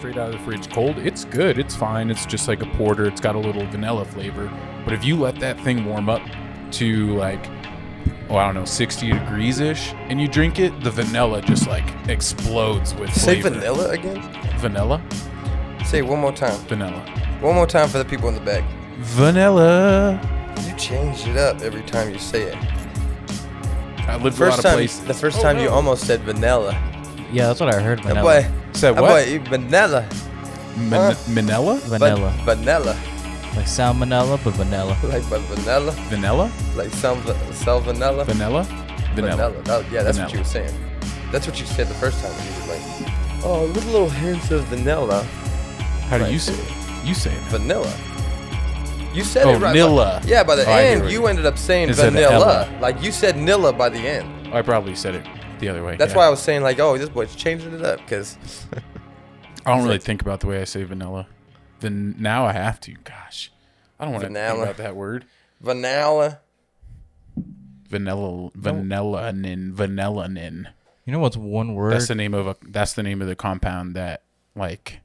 straight out of the fridge cold, it's good. It's fine. It's just like a porter. It's got a little vanilla flavor. But if you let that thing warm up to like, oh, I don't know, 60 degrees ish, and you drink it, the vanilla just like explodes with flavor. Say flavor. vanilla again. Vanilla? Say it one more time. Vanilla. One more time for the people in the back. Vanilla. You change it up every time you say it. I lived a lot First of time, places. the first Oh, time you oh, almost said vanilla. Yeah, that's what I heard. That Vanilla. boy, Said that what? boy, you vanilla. Man- Manila? vanilla. Van- vanilla. like salmonella, but vanilla. Like but vanilla. Vanilla? Like some sell vanilla. Vanilla? Vanilla. Vanilla. That- yeah, that's what Vanilla. you were saying. That's what you said the first time. You were like, oh, with little hints of vanilla. How do Right. you say it? You say it. Vanilla. You said Oh, it right. Nilla. But, yeah, by the Oh, I hear end, what you you- ended up saying Instead of vanilla. Ella. Like you said Nilla by the end. I probably said it the other way. That's yeah. why I was saying like, oh, this boy's changing it up because I don't really think about the way I say vanilla. Then now I have to. Gosh, I don't want to think Vanilla. about that word. vanilla. Vanilla, vanillin, vanillin. You know what's one word? That's the name of a. That's the name of the compound that like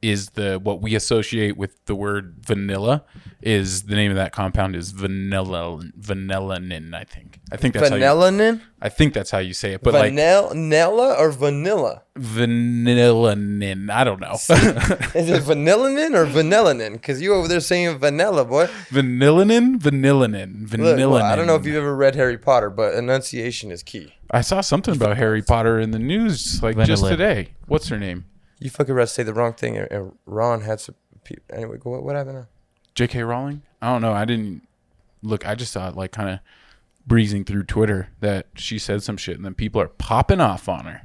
is the what we associate with the word vanilla is the name of that compound is vanilla vanillin. I think. I think that's how you, Vanillin? I think that's how you say it. But like Vanilla or vanilla? vanillin. I don't know. Is it vanillin or vanillin? Because you over there saying vanilla, boy. vanillin, vanillin, Look, vanillin. well, I don't know if you've ever read Harry Potter, but enunciation is key. I saw something about Harry Potter in the news like just today. What's her name? You fucking read say the wrong thing, and- and Ron had some. Anyway, go- what, what happened now? J.K. Rowling? I don't know. I didn't look. I just saw it like kind of breezing through Twitter that she said some shit, and then people are popping off on her.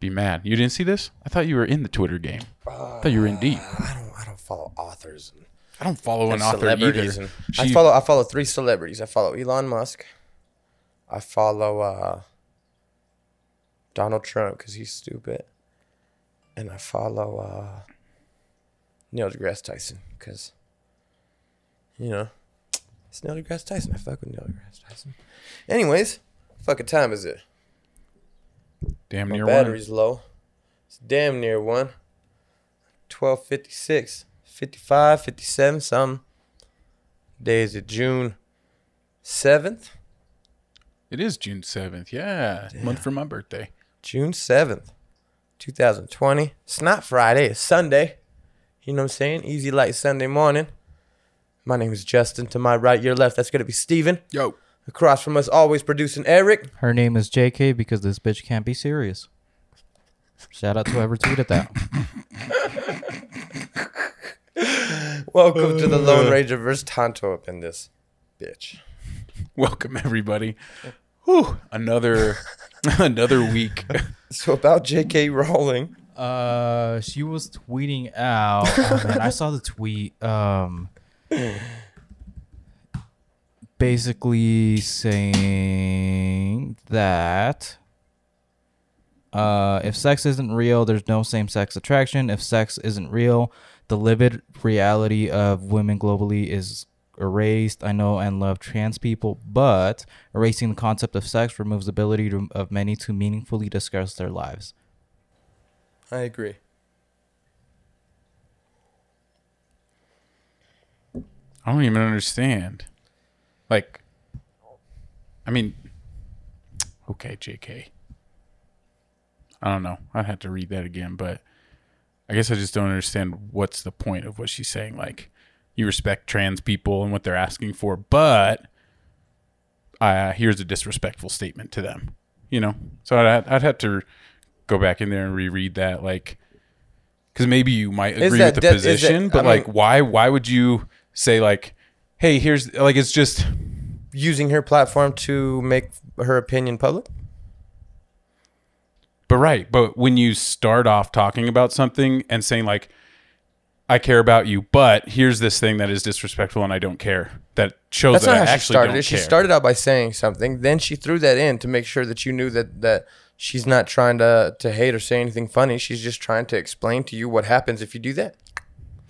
Be mad. You didn't see this? I thought you were in the Twitter game. I thought you were in deep. I don't. I don't follow authors and, I don't follow an author either. And I follow. I follow three celebrities. I follow Elon Musk. I follow uh, Donald Trump because he's stupid, and I follow uh, Neil deGrasse Tyson because you know it's Neil deGrasse Tyson. I fuck with Neil deGrasse Tyson. Anyways, fucking time is it? damn My near one. battery's low. It's damn near one. 1256, 55, 57, something. Day is it June 7th? It is June seventh. Yeah, month for my birthday. June 7th, 2020. It's not Friday, it's Sunday. You know what I'm saying? Easy like Sunday morning. My name is Justin. To my right, your left, that's going to be Steven. Yo, Across from us, always producing Erick. Her name is JK because this bitch can't be serious. Shout out to whoever tweeted that. Welcome to the Lone Ranger versus Tonto up in this bitch. welcome everybody. Whew, another another week. So about J.K. Rowling. Uh, she was tweeting out. Oh man, I saw the tweet. Um, basically saying that uh, if sex isn't real, there's no same-sex attraction. If sex isn't real, the livid reality of women globally is erased. I know and love trans people, but erasing the concept of sex removes the ability to, of many to meaningfully discuss their lives. I agree. I don't even understand. Like, I mean, okay, JK. I don't know. I'd have to read that again, but I guess I just don't understand what's the point of what she's saying. Like, you respect trans people and what they're asking for, but uh, here's a disrespectful statement to them. You know, so I'd, I'd have to go back in there and reread that, like, because maybe you might agree with the de- is that- position, but I like, mean- why? Why would you say like, hey, here's like, it's just Using her platform to make her opinion public. But right, but when you start off talking about something and saying like I care about you, but here's this thing that is disrespectful and I don't care. That shows That's that not I how she actually started don't it. She care. started out by saying something, then she threw that in to make sure that you knew that that she's not trying to to hate or say anything funny. She's just trying to explain to you what happens if you do that.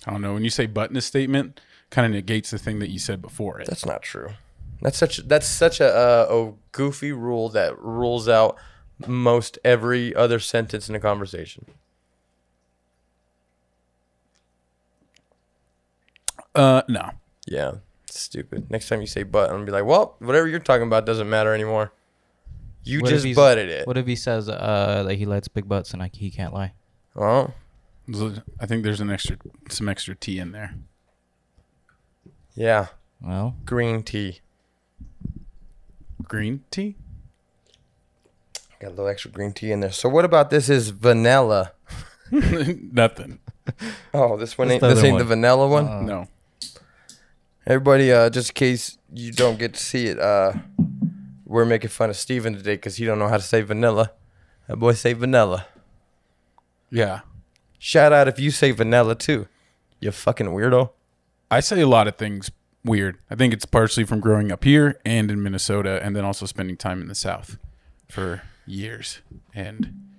I don't know. When you say but in a statement, kind of negates the thing that you said before it. That's not true. That's such that's such a, uh, a goofy rule that rules out most every other sentence in a conversation. Uh, no. Yeah, stupid. Next time you say "but," I'm gonna be like, "Well, whatever you're talking about doesn't matter anymore. You What just butted it." What if he says uh, that he likes big butts and he can't lie? Well, I think there's an extra some extra T in there yeah, Well, green tea. Green tea? Got a little extra green tea in there. So what about this is vanilla? Nothing. Oh, this one That's ain't the this other ain't the one. vanilla one. Uh, No. Everybody, uh, just in case you don't get to see it, uh, we're making fun of Steven today because he don't know how to say vanilla. That boy say vanilla. Yeah. Shout out if you say vanilla too. You fucking weirdo. I say a lot of things weird. I think it's partially from growing up here and in Minnesota and then also spending time in the South for years. And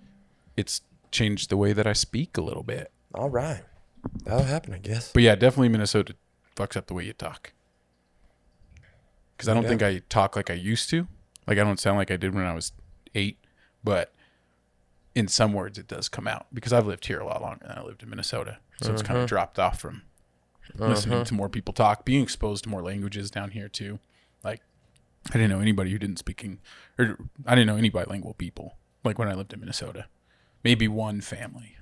it's changed the way that I speak a little bit. All right, that'll happen, I guess. But yeah, definitely Minnesota fucks up the way you talk. Because I don't Yeah. think I talk like I used to. Like I don't sound like I did when I was eight. But in some words, it does come out because I've lived here a lot longer than I lived in Minnesota. So it's kind of uh-huh. dropped off from listening uh-huh. to more people talk, being exposed to more languages down here too. Like I didn't know anybody who didn't speaking or I didn't know any bilingual people. Like when I lived in Minnesota, maybe one family.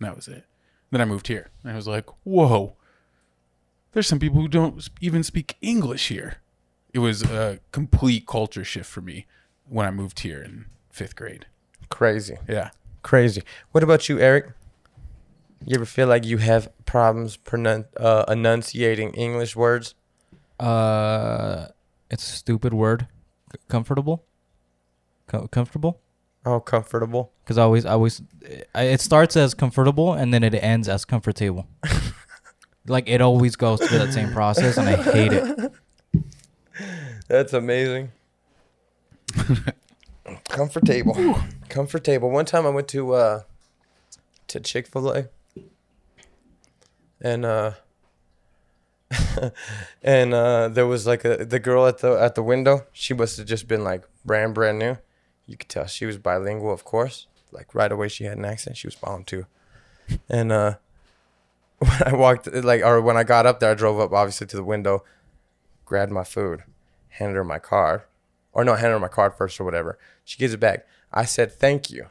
That was it. Then I moved here, and I was like, "Whoa, there's some people who don't even speak English here." It was a complete culture shift for me when I moved here in fifth grade. Crazy, Yeah, crazy. What about you, Erick? You ever feel like you have problems pronun- uh, enunciating English words? uh, it's a stupid word. C- comfortable. Co- comfortable. Oh, comfortable. Because I always, I always, I, it starts as comfortable and then it ends as comfortable. like it always goes through that same process, and I hate it. That's amazing. Comfortable. Comfortable. One time I went to uh to Chick-fil-A and uh and uh there was like a the girl at the at the window, she must have just been like brand brand new. You could tell she was bilingual, of course. Like right away she had an accent. She was bomb too. And uh when I walked like or when I got up there, I drove up obviously to the window, grabbed my food handed her my card, or no, handed her my card first or whatever. She gives it back. I said thank you,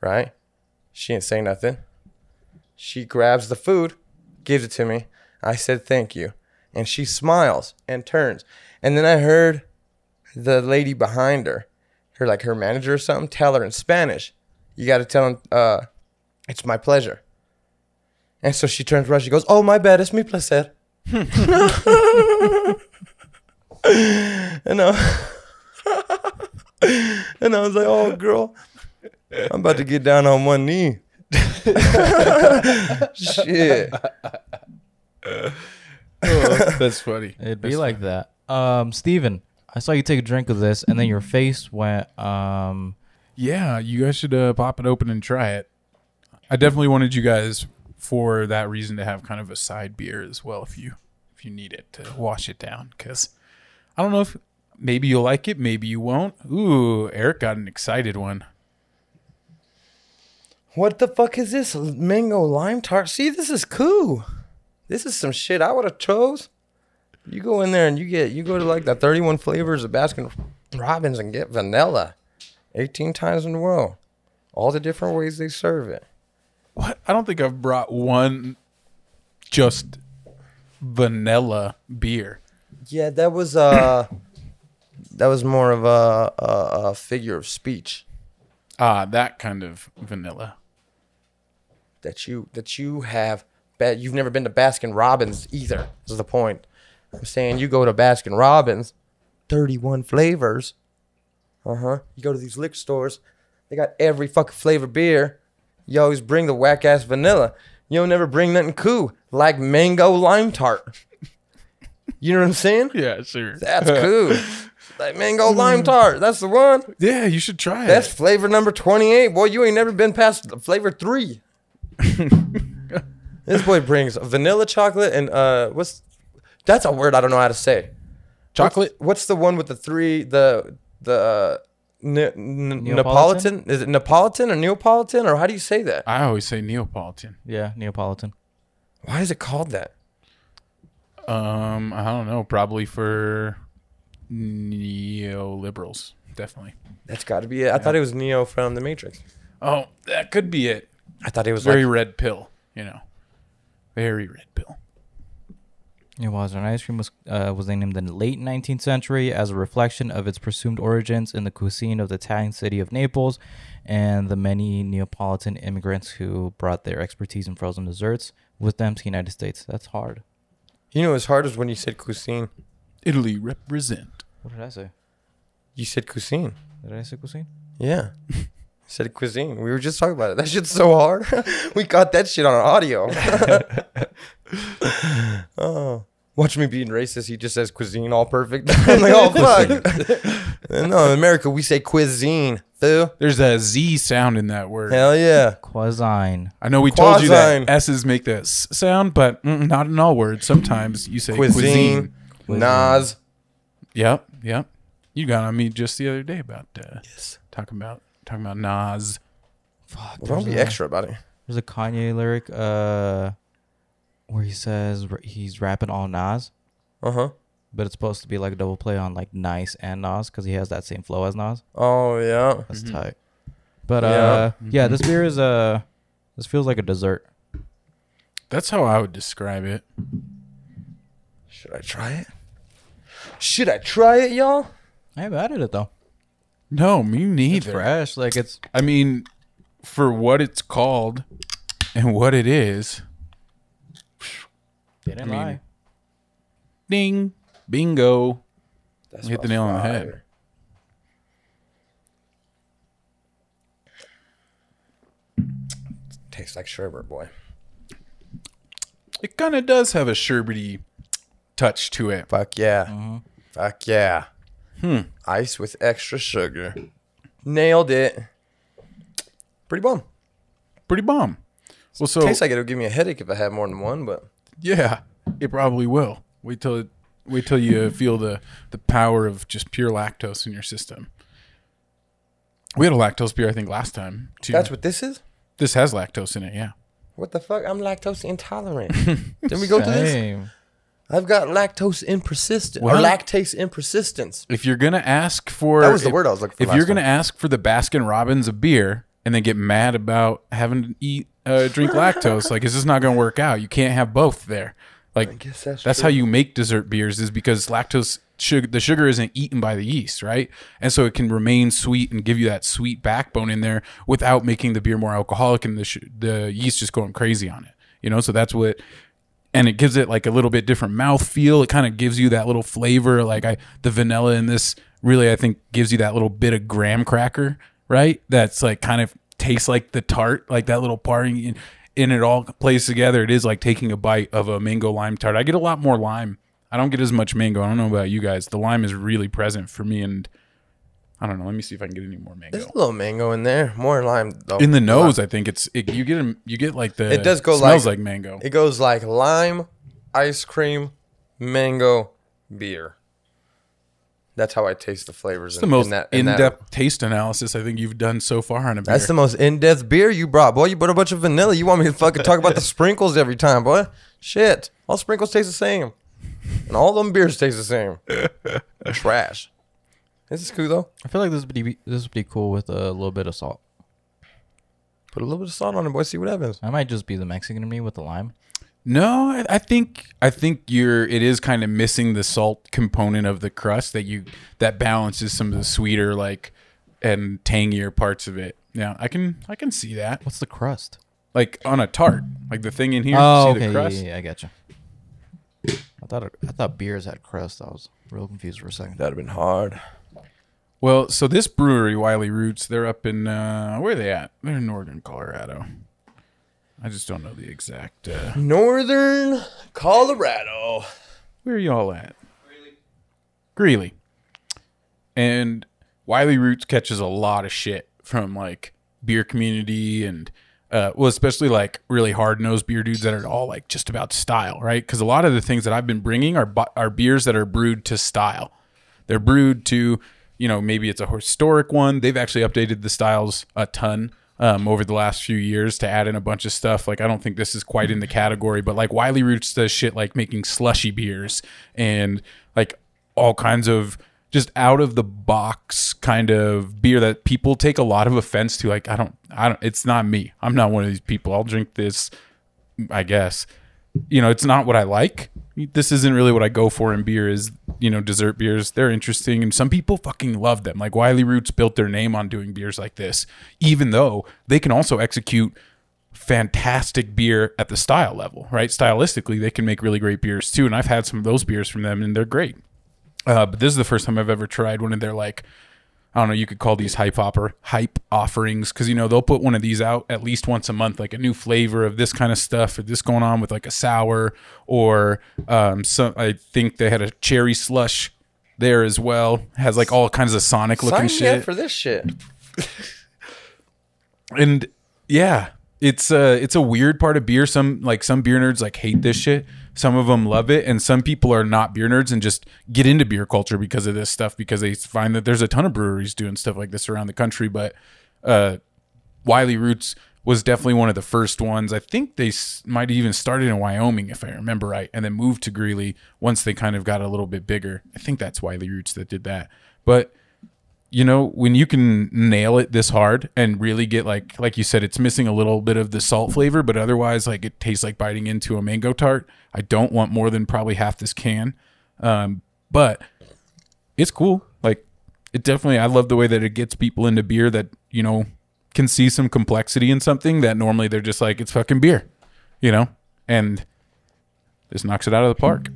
right? She didn't say nothing. She grabs the food, gives it to me. I said thank you, and she smiles and turns. And then I heard the lady behind her, her like her manager or something, tell her in Spanish, "You got to tell him, uh, it's my pleasure." And so she turns around. She goes, "Oh my bad, it's mi placer." And I, and I was like, oh, girl, I'm about to get down on one knee. Shit. that's funny. It'd be That's like that. Um, Steven, I saw you take a drink of this, and then your face went. Um, Yeah, you guys should uh, pop it open and try it. I definitely wanted you guys for that reason to have kind of a side beer as well if you if you need it to wash it down cuz I don't know if maybe you'll like it, maybe you won't. Ooh, Erick got an excited one. What the fuck is this? Mango lime tart? See, this is cool. This is some shit I would have chose. You go in there and you get, you go to like the 31 flavors of Baskin Robbins and get vanilla 18 times in a row. All the different ways they serve it. What? I don't think I've brought one just vanilla beer. Yeah, that was uh that was more of a, a, a figure of speech Ah, that kind of vanilla. That you that you have bet you've never been to Baskin Robbins either. Is the point. I'm saying you go to Baskin Robbins, 31 flavors. Uh-huh. You go to these liquor stores, they got every fucking flavor beer. You always bring the whack ass vanilla. You don't never bring nothing cool like mango lime tart. You know what I'm saying? Yeah, sure. That's cool. Like mango lime tart. That's the one. yeah, you should try That's it. That's flavor number 28. Boy, you ain't never been past flavor three. this boy brings vanilla chocolate and uh what's that's a word I don't know how to say. Chocolate? What's, what's the one with the three the the uh, ne- n- Neapolitan? Neapolitan? Is it Neapolitan or Neapolitan or how do you say that? I always say Neapolitan. yeah, Neapolitan. Why is it called that? Um, I don't know. Probably for neoliberals, definitely. That's got to be it. I thought it was Neo from The Matrix. Oh, that could be it. I thought it was Very like, red pill, you know. Very red pill. It was. And ice cream was uh, was named in the late 19th century as a reflection of its presumed origins in the cuisine of the Italian city of Naples and the many Neapolitan immigrants who brought their expertise in frozen desserts with them to the United States. That's hard. you know, as hard as when you said cuisine. Italy represent. What did I say? You said cuisine. Did I say cuisine? Yeah. said cuisine. We were just talking about it. That shit's so hard. we got that shit on audio. oh. Watch me being racist. He just says cuisine all perfect. I'm like, oh fuck. no, in America we say cuisine. Fool. There's a Z sound in that word. Hell yeah. Quasine. I know we told you that S's make the S sound, but mm, not in all words. Sometimes you say Cuisine. cuisine. Nas. Yep, yep. You got on me just the other day about uh, Yes. talking about talking about Nas. Fuck. Well, don't there's be a- extra about it. There's a Kanye lyric uh, where he says he's rapping all Nas, Uh huh. but it's supposed to be like a double play on like Nice and Nas because he has that same flow as Nas. Oh yeah. That's tight. But Yeah. uh, yeah, this beer is uh, this feels like a dessert. That's how I would describe it. Should I try it? Should I try it, y'all? I haven't added it though. No, me It's neither. fresh. Like it's I mean, for what it's called and what it is, they didn't I mean, lie. ding, bingo. That's You hit the nail on the head. Tastes like sherbet, boy. It kind of does have a sherbety touch to it. Fuck yeah. Mm-hmm. Fuck yeah. Hmm. Ice with extra sugar. Nailed it. Pretty bomb. Pretty bomb. Well, so Tastes like it'll give me a headache if I have more than one, but yeah, it probably will. Wait till it, wait till you feel the the power of just pure lactose in your system. We had a lactose beer, I think, last time too. that's what this is? this has lactose in it. Yeah. What the fuck? I'm lactose intolerant. Didn't we go through this? I've got lactose impersistent or What? lactase impersistence. If you're gonna ask for That was the if- word I was looking for If you're gonna ask for the Baskin Robbins of beer and then get mad about having to eat uh, drink lactose, like it's just not gonna work out. You can't have both there. Like that's that's how you make dessert beers is because lactose sugar the sugar isn't eaten by the yeast, right? And so it can remain sweet and give you that sweet backbone in there without making the beer more alcoholic and the sh- the yeast just going crazy on it. You know, so that's what and it gives it like a little bit different mouth feel. It kind of gives you that little flavor. Like I, the vanilla in this really, I think, gives you that little bit of graham cracker, right? That's like kind of tastes like the tart, like that little part. And, and it all plays together. It is like taking a bite of a mango lime tart. I get a lot more lime. I don't get as much mango. I don't know about you guys. The lime is really present for me, and I don't know. Let me see if I can get any more mango. There's a little mango in there. More lime though. In the nose, I think it's it, you get you get like the It does go smells like- like mango. It goes like lime, ice cream, mango, beer. That's how I taste the flavors. It's the most in that, in that- in-depth taste analysis I think you've done so far on a beer. That's the most in-depth beer you brought, boy. You put a bunch of vanilla. You want me to fucking talk about the sprinkles every time, boy? Shit, all sprinkles taste the same, and all them beers taste the same. Trash. This is cool though. I feel like this would be this would be cool with a little bit of salt. Put a little bit of salt on it, boy. See what happens. I might just be the Mexican in me with the lime. no, I, I think I think you're. It is kind of missing the salt component of the crust that you that balances some of the sweeter like and tangier parts of it. Yeah, I can I can see that. What's the crust? Like on a tart, like the thing in here. oh, see okay, the yeah, crust? yeah, yeah, I got you. I thought it, I thought beers had crust. I was real confused for a second. That'd have been hard. Well, so this brewery, Wiley Roots, they're up in uh, where are they at? They're in northern Colorado. I just don't know the exact. Uh, Northern Colorado. Where are y'all at? Greeley. Greeley. And Wiley Roots catches a lot of shit from like beer community and uh, well, especially like really hard nosed beer dudes that are all like just about style, right? Because a lot of the things that I've been bringing are are beers that are brewed to style. They're brewed to, you know, maybe it's a historic one. They've actually updated the styles a ton. um, over the last few years to add in a bunch of stuff. Like I don't think this is quite in the category, but like Wiley Roots does shit like making slushy beers and like all kinds of just out of the box kind of beer that people take a lot of offense to. Like I don't, I don't. It's not me. I'm not one of these people. I'll drink this. I guess you know it's not what I like. This isn't really what I go for in beer. Is you know dessert beers. They're interesting, and some people fucking love them. Like Wiley Roots built their name on doing beers like this, even though they can also execute fantastic beer at the style level. Right, stylistically, they can make really great beers too. And I've had some of those beers from them, and they're great. Uh, but this is the first time I've ever tried one of their like I don't know, you could call these hype offer hype offerings because you know they'll put one of these out at least once a month, like a new flavor of this kind of stuff, or this going on with like a sour, or um, some. I think they had a cherry slush there as well. Has like all kinds of Sonic looking Sign me up shit, for this shit. and yeah, it's a it's a weird part of beer. Some like some beer nerds like hate this shit. Some of them love it, and some people are not beer nerds and just get into beer culture because of this stuff because they find that there's a ton of breweries doing stuff like this around the country. But uh, Wiley Roots was definitely one of the first ones. I think they s- might even started in Wyoming, if I remember right, and then moved to Greeley once they kind of got a little bit bigger. I think that's Wiley Roots that did that. But you know when you can nail it this hard and really get like like you said it's missing a little bit of the salt flavor but otherwise like it tastes like biting into a mango tart i don't want more than probably half this can um, but it's cool like it definitely i love the way that it gets people into beer that you know can see some complexity in something that normally they're just like it's fucking beer you know and this knocks it out of the park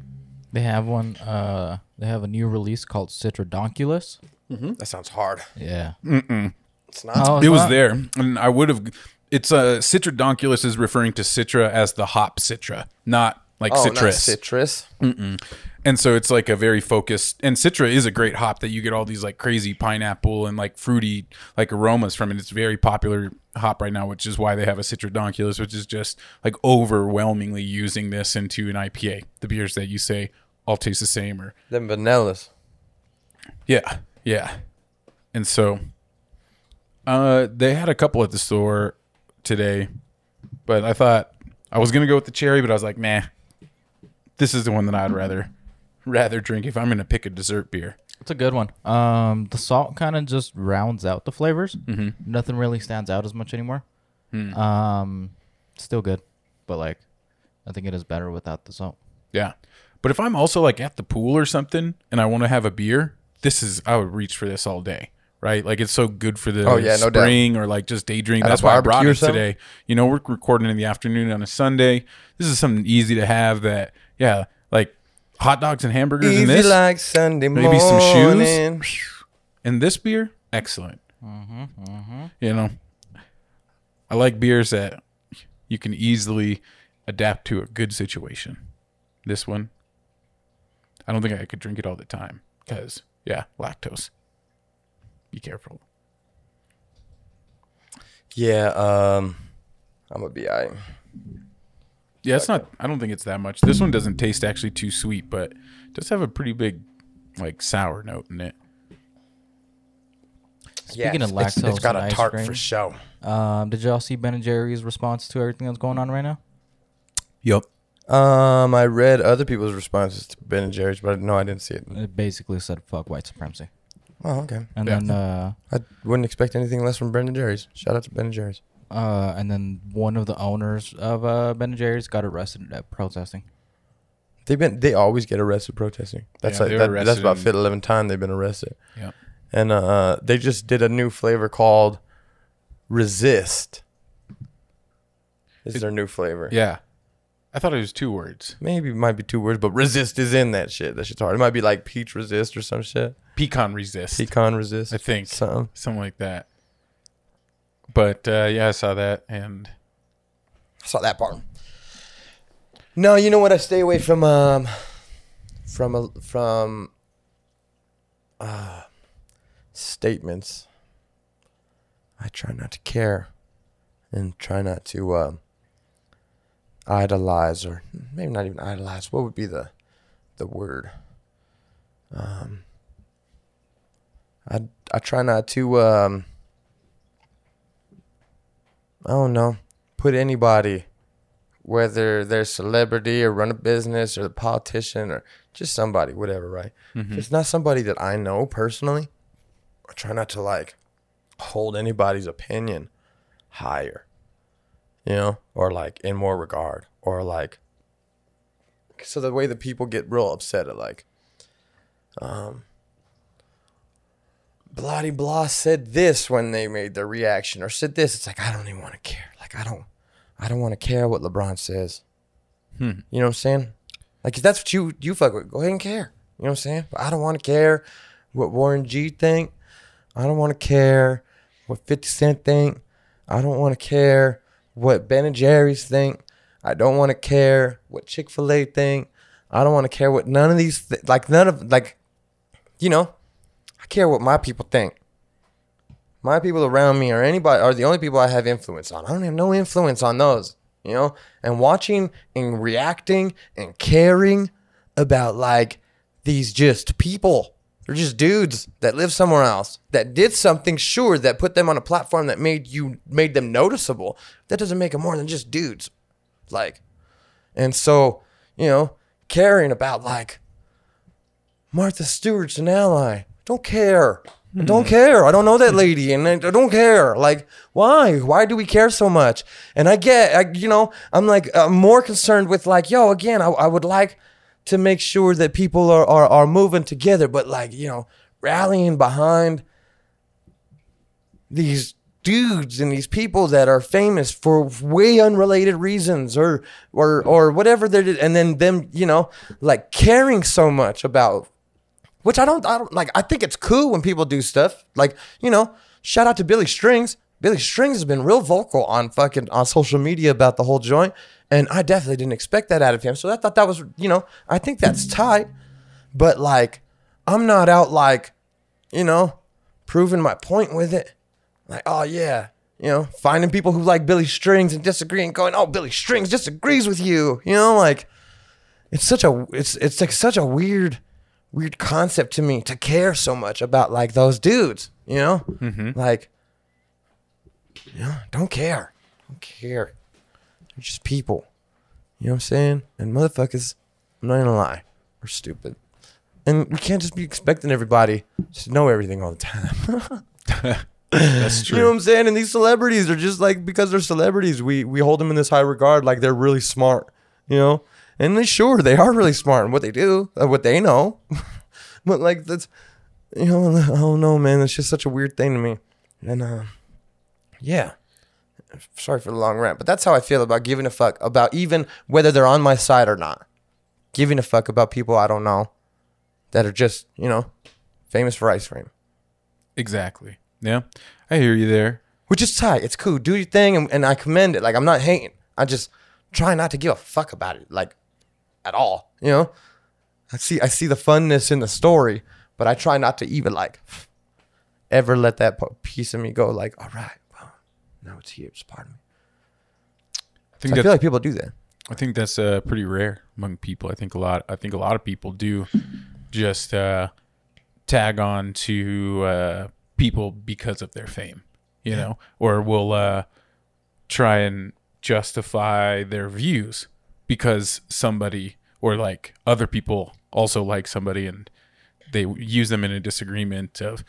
They have one. Uh, they have a new release called Citrodonculus. That sounds hard. Yeah. It's not. Oh, it's it was not? there, and I would have. It's a uh, Citrodonculus is referring to Citra as the hop Citra, not like oh, not citrus. citrus. and so it's like a very focused. And Citra is a great hop that you get all these like crazy pineapple and like fruity like aromas from it. It's very popular hop right now, which is why they have a Citra Citrodonculus, which is just like overwhelmingly using this into an IPA. The beers that you say all taste the same or Them vanillas. yeah, yeah. And so uh they had a couple at the store today, but I thought I was gonna go with the cherry, but I was like, nah. This is the one that I'd rather rather drink if I'm gonna pick a dessert beer. It's a good one. Um, the salt kind of just rounds out the flavors. Mm-hmm. Nothing really stands out as much anymore. Um, still good, but like, I think it is better without the salt. Yeah. But if I'm also like at the pool or something and I want to have a beer, this is I would reach for this all day. Right? Like it's so good for the Oh, yeah, no spring or like just day drink. At That's why I brought barbecue it something? today. You know, we're recording in the afternoon on a Sunday. This is something easy to have that yeah, like hot dogs and hamburgers Easy and this like Sunday morning. maybe some shoes and this beer, excellent. Mm-hmm, mm-hmm. You know, I like beers that you can easily adapt to a good situation. This one, I don't think I could drink it all the time because, yeah, lactose. Be careful. Yeah, um, I'm gonna be alright. Yeah, it's not. I don't think it's that much. This one doesn't taste actually too sweet, but it does have a pretty big, like sour note in it. Speaking of it's- lactose it's got a ice tart cream. for show. Um, did y'all see Ben and Jerry's response to everything that's going on right now? Yep. Um, I read other people's responses to Ben and Jerry's, but no, I didn't see it. It basically said "fuck white supremacy," Oh, okay. and Yeah. then uh, I wouldn't expect anything less from Ben and Jerry's. Shout out to Ben and Jerry's. uh, and then one of the owners of uh, Ben and Jerry's got arrested at protesting. They've been they always get arrested protesting. That's Yeah, like they were that, that's arrested about in- fifth eleven time they've been arrested. Yep. And uh they just did a new flavor called Resist. Is their new flavor. Yeah. I thought it was two words. Maybe it might be two words, but resist is in that shit. That shit's hard. It might be like peach resist or some shit. Pecan resist. Pecan resist. I think. Something. Something like that. But uh, yeah, I saw that and I saw that part. No, you know what? I stay away from um from a, from uh statements. I try not to care and try not to uh, idolize or maybe not even idolize. What would be the the word? Um I I try not to um I don't know, put anybody, whether they're celebrity or run a business or the politician or just somebody, whatever, right? If it's not somebody that I know personally, I try not to like hold anybody's opinion higher, you know, or like in more regard, or like. So the way that people get real upset at like, um, blah blah said this when they made their reaction or said this. It's like I don't even want to care. Like I don't, I don't want to care what LeBron says. Hmm. You know what I'm saying? Like if that's what you you fuck with, go ahead and care. You know what I'm saying? But I don't want to care what Warren G think. I don't want to care what 50 Cent think. I don't want to care what Ben and Jerry's think. I don't want to care what Chick Fil A think. I don't want to care what none of these th- like none of like, you know, I care what my people think. My people around me or anybody are the only people I have influence on. I don't have no influence on those, you know? And watching and reacting and caring about like these just people. They're just dudes that live somewhere else that did something sure that put them on a platform that made you made them noticeable. That doesn't make them more than just dudes. Like and so, you know, caring about like Martha Stewart's an ally. Don't care. I don't care. I don't know that lady, and I don't care. Like, why? Why do we care so much? And I get, I, you know, I'm like uh, more concerned with like, yo, again, I, I would like to make sure that people are, are are moving together, but like, you know, rallying behind these dudes and these people that are famous for way unrelated reasons or or or whatever they're and then them you know like caring so much about which I don't I don't like I think it's cool when people do stuff. Like you know shout out to Billy Strings. Billy Strings has been real vocal on fucking on social media about the whole joint and I definitely didn't expect that out of him so I thought that was you know I think that's tight but like I'm not out like you know proving my point with it like, oh yeah, you know, finding people who like Billy Strings and disagree and going, oh, Billy Strings disagrees with you. You know, like it's such a it's it's like such a weird weird concept to me to care so much about like those dudes. You know, mm-hmm. like you know, don't care, don't care. They're just people. You know what I'm saying? And motherfuckers, I'm not gonna lie, we're stupid. And we can't just be expecting everybody to know everything all the time. That's true. You know what I'm saying? And these celebrities are just like because they're celebrities, we we hold them in this high regard, like they're really smart, you know. And they sure they are really smart in what they do, uh, what they know. but like that's, you know, I don't know, man. It's just such a weird thing to me. And uh, yeah, sorry for the long rant, but that's how I feel about giving a fuck about even whether they're on my side or not. Giving a fuck about people I don't know that are just you know famous for ice cream. Exactly. Yeah. I hear you there. which is tight. It's cool. Do your thing, and, and I commend it. Like I'm not hating. I just try not to give a fuck about it, like at all. You know, I see I see the funness in the story, but I try not to even like ever let that piece of me go. Like, all right, now it's here. It's part of me. I So think I feel like people do that. I think that's uh, pretty rare among people. I think a lot. I think a lot of people do just uh, tag on to uh, people because of their fame, you know, or will uh, try and justify their views because somebody or like other people also like somebody and they use them in a disagreement of,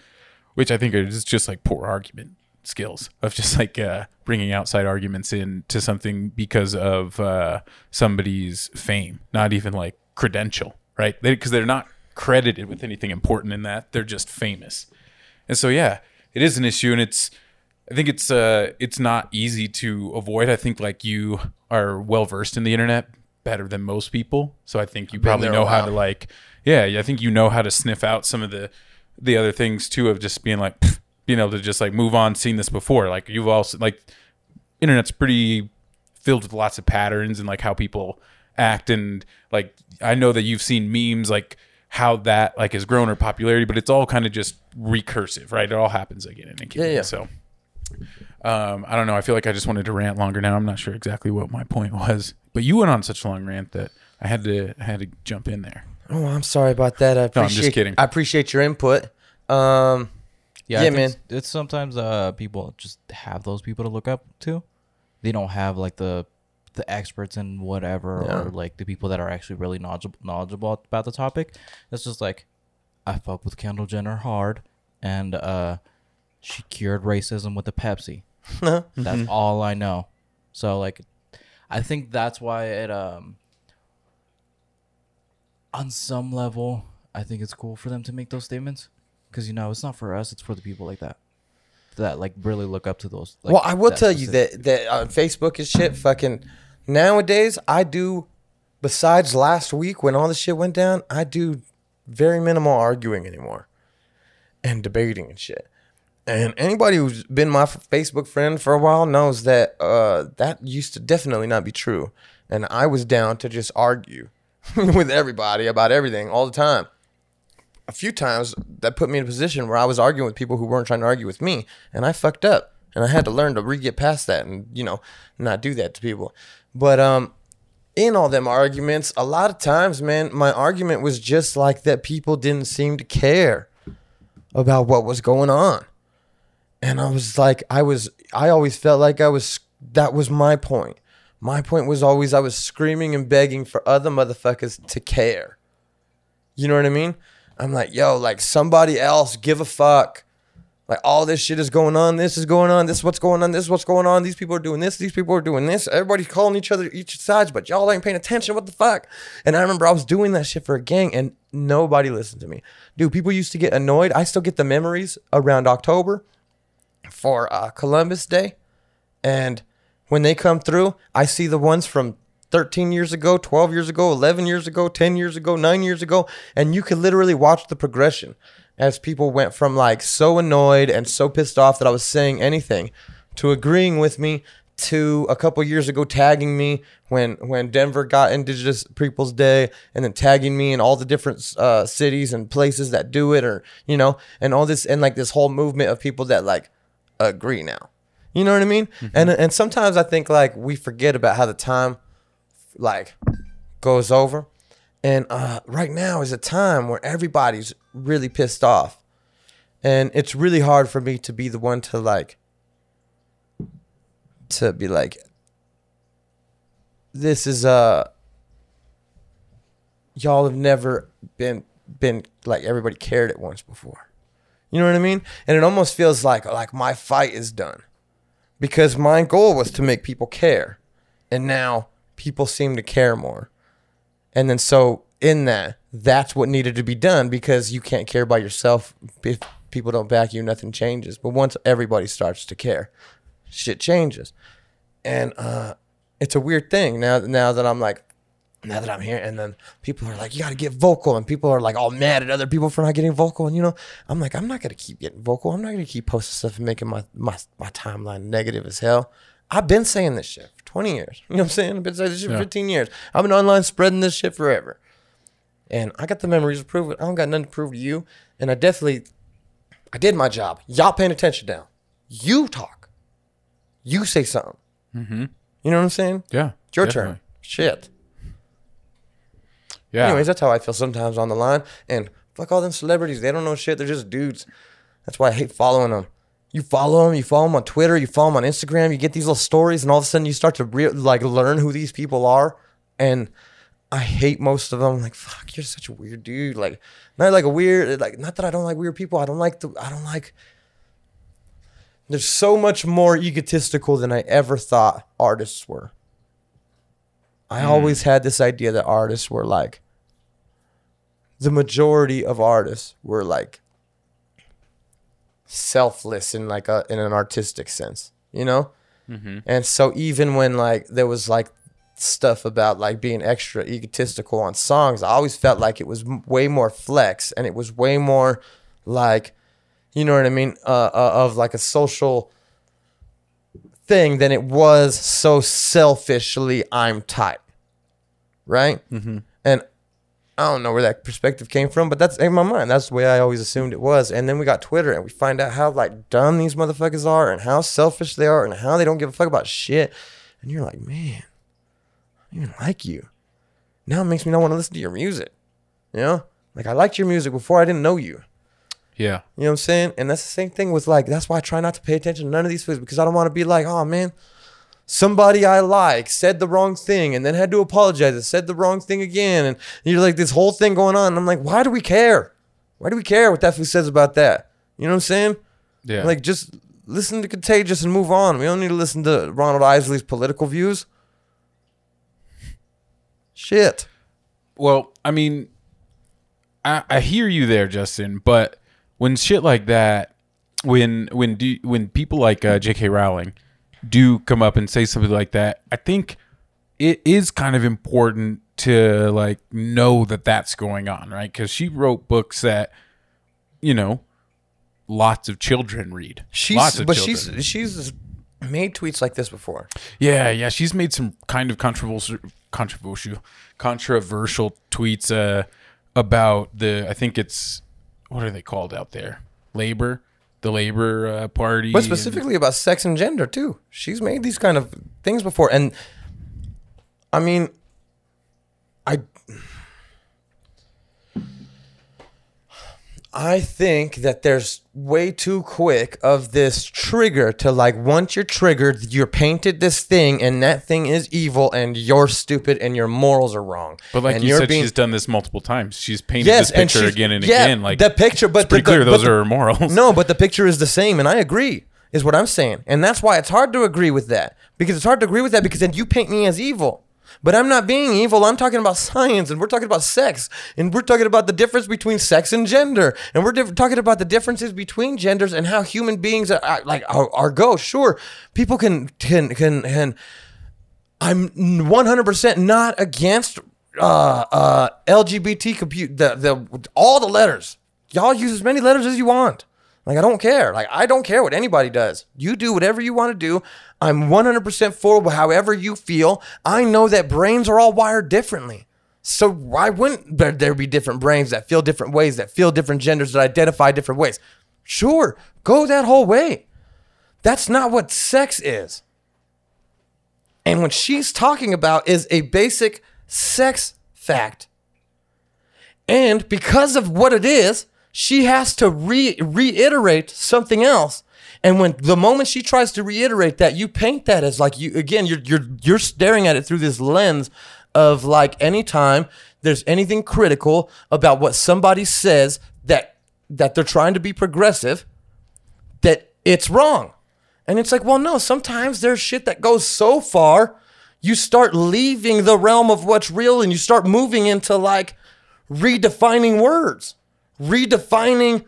which I think is just like poor argument skills of just like uh, bringing outside arguments into something because of uh, somebody's fame, not even like credential, right? Because they, are not credited with anything important in that; they're just famous. And so, yeah, it is an issue, and it's. I think it's uh it's not easy to avoid. I think like you are well versed in the internet better than most people, so I think you probably know how to like yeah. I think you know how to sniff out some of the the other things too of just being like pfft, being able to just like move on, seen this before. Like you've also like internet's pretty filled with lots of patterns and like how people act and like I know that you've seen memes like how that like has grown or popularity, but it's all kind of just recursive, right? It all happens again and again. Yeah, yeah. So um, I don't know. I feel like I just wanted to rant longer now. I'm not sure exactly what my point was, but you went on such a long rant that I had to I had to jump in there. Oh, I'm sorry about that. I I'm just kidding. I appreciate your input. Um, Yeah, Yeah, man. It's, it's sometimes uh people just have those people to look up to. they don't have like the the experts in whatever Yeah. or like the people that are actually really knowledgeable knowledgeable about the topic. It's just like I fuck with Kendall Jenner hard, and uh, she cured racism with a Pepsi. That's all I know. So like, I think that's why it um. On some level, I think it's cool for them to make those statements, because you know it's not for us; it's for the people like that, that like really look up to those. Like, well, I will tell you that that on Facebook and shit, fucking nowadays, I do. Besides last week when all this shit went down, I do very minimal arguing anymore, and debating and shit. And anybody who's been my Facebook friend for a while knows that uh, that used to definitely not be true. And I was down to just argue with everybody about everything all the time. A few times that put me in a position where I was arguing with people who weren't trying to argue with me, and I fucked up. And I had to learn to re get past that and, you know, not do that to people. But um in all them arguments, a lot of times, man, my argument was just like that people didn't seem to care about what was going on. And I was like, I was, I always felt like I was, that was my point. My point was always I was screaming and begging for other motherfuckers to care. You know what I mean? I'm like, yo, like somebody else give a fuck. Like all this shit is going on. This is going on. This is what's going on. This is what's going on. These people are doing this. These people are doing this. Everybody's calling each other each sides, but y'all ain't paying attention. What the fuck? And I remember I was doing that shit for a gang, and nobody listened to me. Dude, people used to get annoyed. I still get the memories around October for uh, Columbus Day, and when they come through, I see the ones from 13 years ago, 12 years ago, 11 years ago, 10 years ago, 9 years ago, and you could literally watch the progression as people went from like so annoyed and so pissed off that I was saying anything to agreeing with me to a couple years ago tagging me when when Denver got Indigenous Peoples Day and then tagging me in all the different uh, cities and places that do it or you know and all this and like this whole movement of people that like agree now. You know what I mean? And and sometimes I think like we forget about how the time like goes over. And uh, right now is a time where everybody's really pissed off. And it's really hard for me to be the one to like to be like this is uh y'all have never been been like everybody cared at once before. You know what I mean? And it almost feels like like my fight is done. Because my goal was to make people care. And now people seem to care more. And then so in that, that's what needed to be done because you can't care by yourself if people don't back you, nothing changes. But once everybody starts to care, shit changes. And uh it's a weird thing now now that I'm like now that I'm here, and then people are like, you got to get vocal, and people are like all mad at other people for not getting vocal, and you know, I'm like, I'm not gonna keep getting vocal. I'm not gonna keep posting stuff and making my my my timeline negative as hell. I've been saying this shit 20 years. You know what I'm saying? I've been saying this shit for 15 years. I've been online spreading this shit forever, and I got the memories to prove it. I don't got nothing to prove to you, and I definitely, I did my job. Y'all paying attention now. You talk. You say something. Mm-hmm. You know what I'm saying? Yeah. It's your definitely. turn. Shit. Yeah. Anyways, that's how I feel sometimes on the line. And fuck all them celebrities. They don't know shit. They're just dudes. That's why I hate following them. You follow them. You follow them on Twitter. You follow them on Instagram. You get these little stories, and all of a sudden you start to re- like learn who these people are. And I hate most of them. Like fuck, you're such a weird dude. Like not like a weird. Like not that I don't like weird people. I don't like the. I don't like. There's so much more egotistical than I ever thought artists were. I hmm. always had this idea that artists were like the majority of artists were like selfless in like a in an artistic sense, you know? And so even when like there was like stuff about like being extra egotistical on songs, I always felt like it was m- way more flex and it was way more like you know what I mean, uh, uh, of like a social thing than it was so selfishly I'm tight, right? Mm-hmm. I don't know where that perspective came from, but that's in my mind. That's the way I always assumed it was. And then we got Twitter, and we find out how like dumb these motherfuckers are, and how selfish they are, and how they don't give a fuck about shit. And you're like, man, I don't even like you. Now it makes me not want to listen to your music. You know, like I liked your music before I didn't know you. Yeah. You know what I'm saying? And that's the same thing with like that's why I try not to pay attention to none of these foods because I don't want to be like, oh man, somebody I like said the wrong thing and then had to apologize and said the wrong thing again. And you're like, this whole thing going on. And I'm like, why do we care? Why do we care what that fool says about that? You know what I'm saying? Yeah. Like, just listen to Contagious and move on. We don't need to listen to Ronald Isley's political views. Shit. Well, I mean, I, I hear you there, Justin. But when shit like that, when when do, when people like uh, J.K. Rowling do come up and say something like that, I think it is kind of important to like know that that's going on, right? Because she wrote books that you know lots of children read. She's, lots of but children. she's she's made tweets like this before. Yeah, yeah, she's made some kind of controversial, controversial, controversial tweets uh, about the. I think it's what are they called out there? Labor, the Labor uh, Party, But and- specifically about sex and gender too. She's made these kind of things before, and I mean, I I think that there's way too quick of this trigger to like once you're triggered, you're painted this thing, and that thing is evil, and you're stupid, and your morals are wrong. But like and you said, being- she's done this multiple times. She's painted yes, this picture again and yeah, again. Like the picture, but it's pretty the- clear those the- are her morals. No, but the picture is the same, and I agree. Is what I'm saying, and that's why it's hard to agree with that because it's hard to agree with that because then you paint me as evil. But I'm not being evil. I'm talking about science, and we're talking about sex, and we're talking about the difference between sex and gender, and we're diff- talking about the differences between genders and how human beings are, are like are, are go. Sure, people can can can. I'm 100% not against uh, uh, LGBT compute the the all the letters. Y'all use as many letters as you want. Like I don't care. Like I don't care what anybody does. You do whatever you want to do. I'm 100% for however you feel. I know that brains are all wired differently. So why wouldn't there, be different brains that feel different ways, that feel different genders, that identify different ways? Sure, go that whole way. That's not what sex is. And what she's talking about is a basic sex fact. And because of what it is, she has to re- reiterate something else. And when the moment she tries to reiterate that, you paint that as like you again, you're you're you're staring at it through this lens of like anytime there's anything critical about what somebody says that that they're trying to be progressive, that it's wrong. And it's like, well, no, sometimes there's shit that goes so far, you start leaving the realm of what's real and you start moving into like redefining words, redefining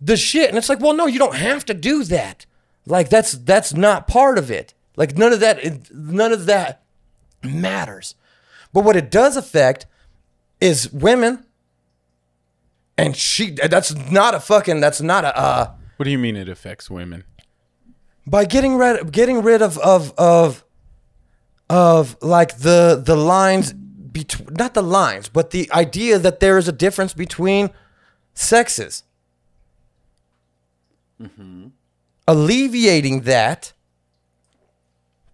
the shit. And it's like, well, no, you don't have to do that. Like that's that's not part of it. Like none of that none of that matters. But what it does affect is women and she that's not a fucking that's not a uh what do you mean it affects women? by getting rid getting rid of of of of like the the lines between not the lines but the idea that there is a difference between sexes. Mm-hmm. Alleviating that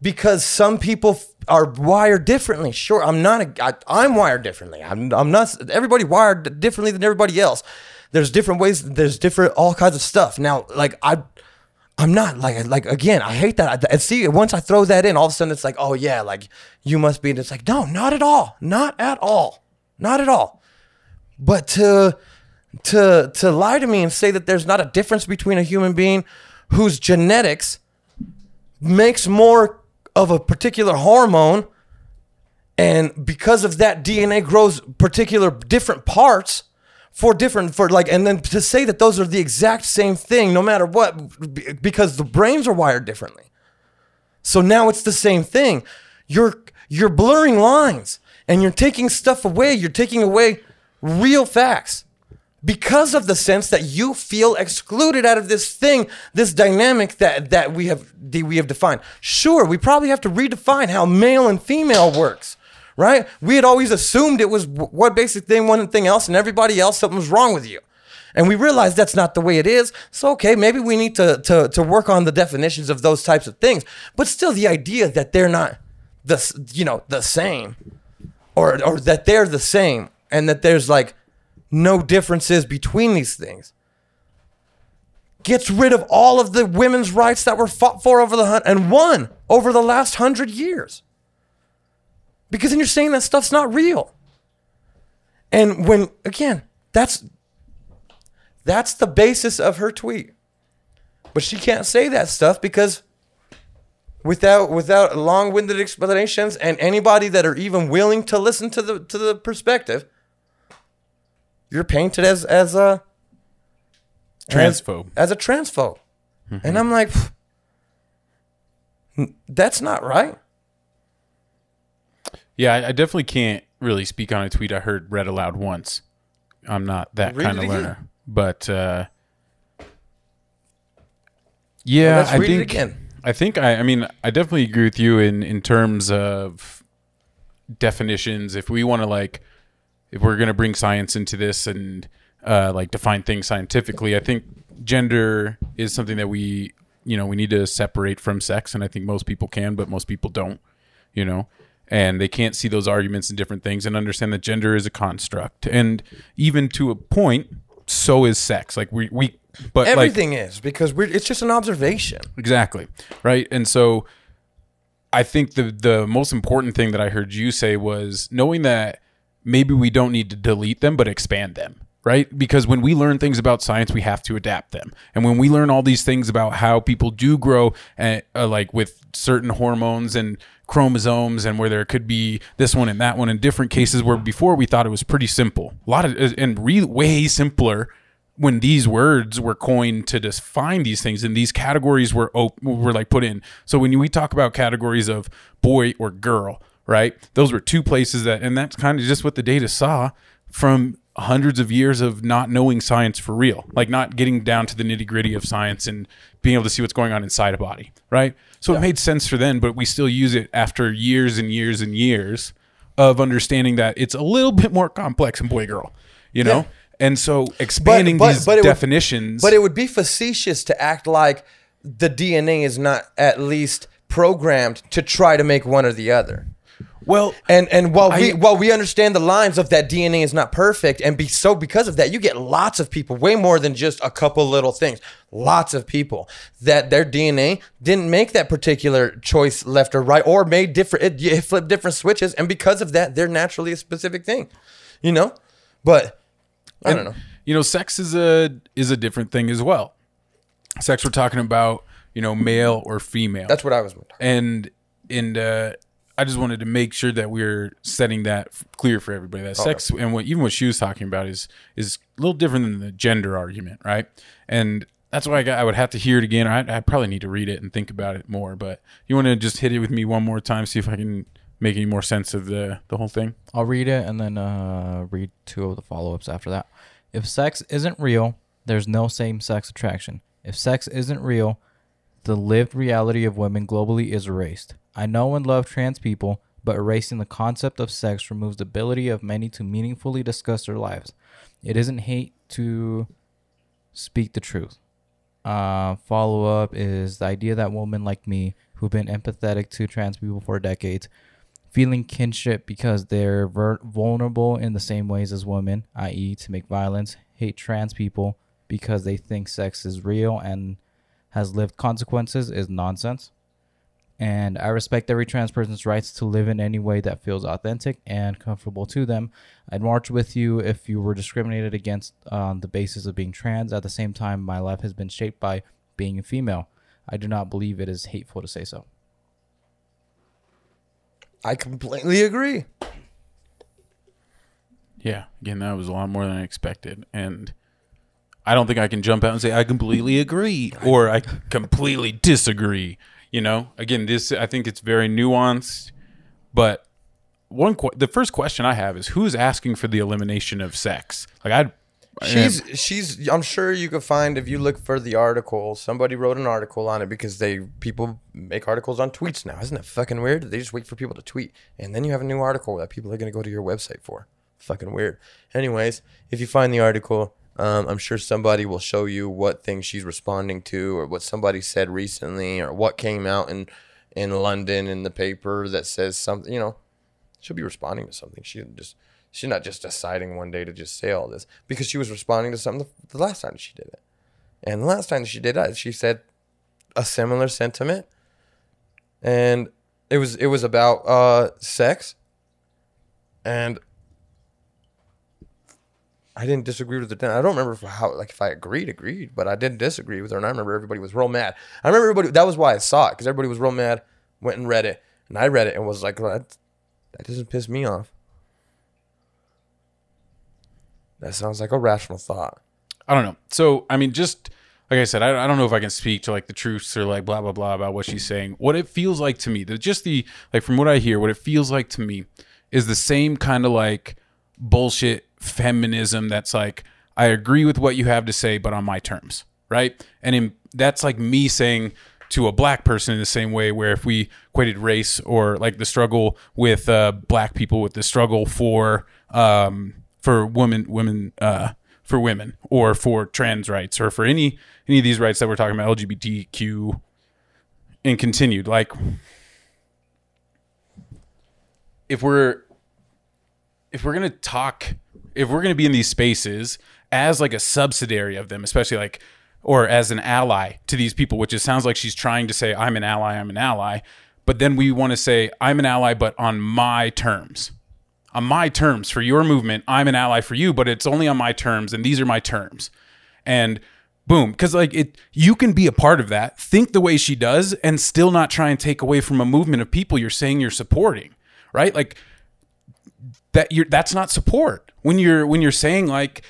because some people f- are wired differently. Sure i'm not a, I, i'm wired differently. I'm, I'm not everybody wired differently than everybody else. There's different ways there's different all kinds of stuff. Now like i I'm not like like again. I hate that. I, see, once I throw that in, all of a sudden it's like, oh yeah, like you must be. And it's like, no, not at all, not at all, not at all. But to to to lie to me and say that there's not a difference between a human being whose genetics makes more of a particular hormone, and because of that, DNA grows particular different parts for different for like and then to say that those are the exact same thing no matter what because the brains are wired differently. So now it's the same thing. You're you're blurring lines and you're taking stuff away. You're taking away real facts because of the sense that you feel excluded out of this thing this dynamic that that we have that we have defined. Sure we probably have to redefine how male and female works right? We had always assumed it was one basic thing, one thing else, and everybody else, something was wrong with you. And we realized that's not the way it is. So, okay, maybe we need to, to, to work on the definitions of those types of things. But still, the idea that they're not the, you know, the same or, or that they're the same and that there's like no differences between these things. gets rid of all of the women's rights that were fought for over the hunt and won over the last hundred years. Because then you're saying that stuff's not real. And when again, that's that's the basis of her tweet. But she can't say that stuff because without without long-winded explanations and anybody that are even willing to listen to the to the perspective, you're painted as as a Transphobe. as, as a transphobe. And mm-hmm. I'm like that's not right. Yeah, I, I definitely can't really speak on a tweet I heard read aloud once. I'm not that Read kind it of again. learner. But uh, yeah, let's I read it think again. I think I I mean I definitely agree with you in in terms of definitions. If we want to like if we're going to bring science into this and uh, like define things scientifically, I think gender is something that we you know we need to separate from sex, and I think most people can, but most people don't. You know, and they can't see those arguments and different things and understand that gender is a construct, and even to a point, so is sex. Like we we but like Everything is because we're it's just an observation. Exactly. Right. And so I think the the most important thing that I heard you say was knowing that maybe we don't need to delete them but expand them. Right? Because when we learn things about science, we have to adapt them. And when we learn all these things about how people do grow, uh, uh, like with certain hormones and chromosomes, and where there could be this one and that one in different cases, where before we thought it was pretty simple, a lot of uh, and re- way simpler when these words were coined to define these things and these categories were op- were like put in. So when we talk about categories of boy or girl, right? Those were two places that and that's kind of just what the data saw from hundreds of years of not knowing science for real. Like not getting down to the nitty-gritty of science and being able to see what's going on inside a body, right? So it made sense for then, but we still use it after years and years and years of understanding that it's a little bit more complex in boy girl, you know? Yeah. And so expanding but- these but it would- definitions. But it would be facetious to act like the DNA is not at least programmed to try to make one or the other. Well, And and while we while we understand the lines of that DNA is not perfect, and be so because of that, you get lots of people, way more than just a couple little things. Lots of people that their DNA didn't make that particular choice left or right, or made different it, it flipped different switches, and because of that, they're naturally a specific thing. You know? But I don't know. you know, sex is a is a different thing as well. Sex we're talking about, you know, male or female. That's what I was talking and and uh, I just wanted to make sure that we're setting that f- clear for everybody. That sex and what even what she was talking about is is a little different than the gender argument, right? And that's why I, got, I would have to hear it again. I, I probably need to read it and think about it more. But you want to just hit it with me one more time, see if I can make any more sense of the the whole thing. I'll read it and then uh, read two of the follow ups after that. If sex isn't real, there's no same sex attraction. If sex isn't real, the lived reality of women globally is erased. I know and love trans people, but erasing the concept of sex removes the ability of many to meaningfully discuss their lives. It isn't hate to speak the truth. Uh, follow up is the idea that women like me, who've been empathetic to trans people for decades, feeling kinship because they're ver- vulnerable in the same ways as women, i.e., to make violence, hate trans people because they think sex is real and has lived consequences is nonsense. And I respect every trans person's rights to live in any way that feels authentic and comfortable to them. I'd march with you if you were discriminated against on the basis of being trans. At the same time, my life has been shaped by being a female. I do not believe it is hateful to say so. I completely agree. Yeah, again, that was a lot more than I expected, and I don't think I can jump out and say I completely agree or I completely disagree. You know, again, this I think it's very nuanced, but one que- the first question I have is who's asking for the elimination of sex? Like I, She's she's I'm sure you could find if you look for the article, somebody wrote an article on it because they people make articles on tweets now. Isn't it fucking weird? They just wait for people to tweet and then you have a new article that people are gonna go to your website for. Fucking weird. Anyways, if you find the article, um, I'm sure somebody will show you what things she's responding to or what somebody said recently or what came out in in London in the paper that says something, you know, she'll be responding to something. She just she's not just deciding one day to just say all this because she was responding to something the, the last time she did it. And the last time she did that, she said a similar sentiment, and it was it was about uh, sex, and I didn't disagree with her. Then I don't remember how like if I agreed, agreed, but I didn't disagree with her, and I remember everybody was real mad. I remember everybody. That was why I saw it because everybody was real mad. Went and read it, and I read it and was like, well, that, that doesn't piss me off. That sounds like a rational thought. I don't know. So, I mean, just like I said, I, I don't know if I can speak to like the truths or like blah blah blah about what she's saying. What it feels like to me, the, just the like from what I hear, what it feels like to me is the same kind of like bullshit feminism that's like I agree with what you have to say, but on my terms, right? And in, that's like me saying to a black person in the same way where if we equated race or like the struggle with uh, black people with the struggle for um, for women women uh, for women or for trans rights or for any any of these rights that we're talking about LGBTQ and continued like if we're if we're to talk if we're going to be in these spaces as like a subsidiary of them especially like or as an ally to these people which it sounds like she's trying to say I'm an ally I'm an ally but then we want to say I'm an ally but on my terms on my terms for your movement. I'm an ally for you, but it's only on my terms, and these are my terms. And boom, because like it, you can be a part of that, think the way she does, and still not try and take away from a movement of people you're saying you're supporting, right? Like that. You're that's not support when you're when you're saying like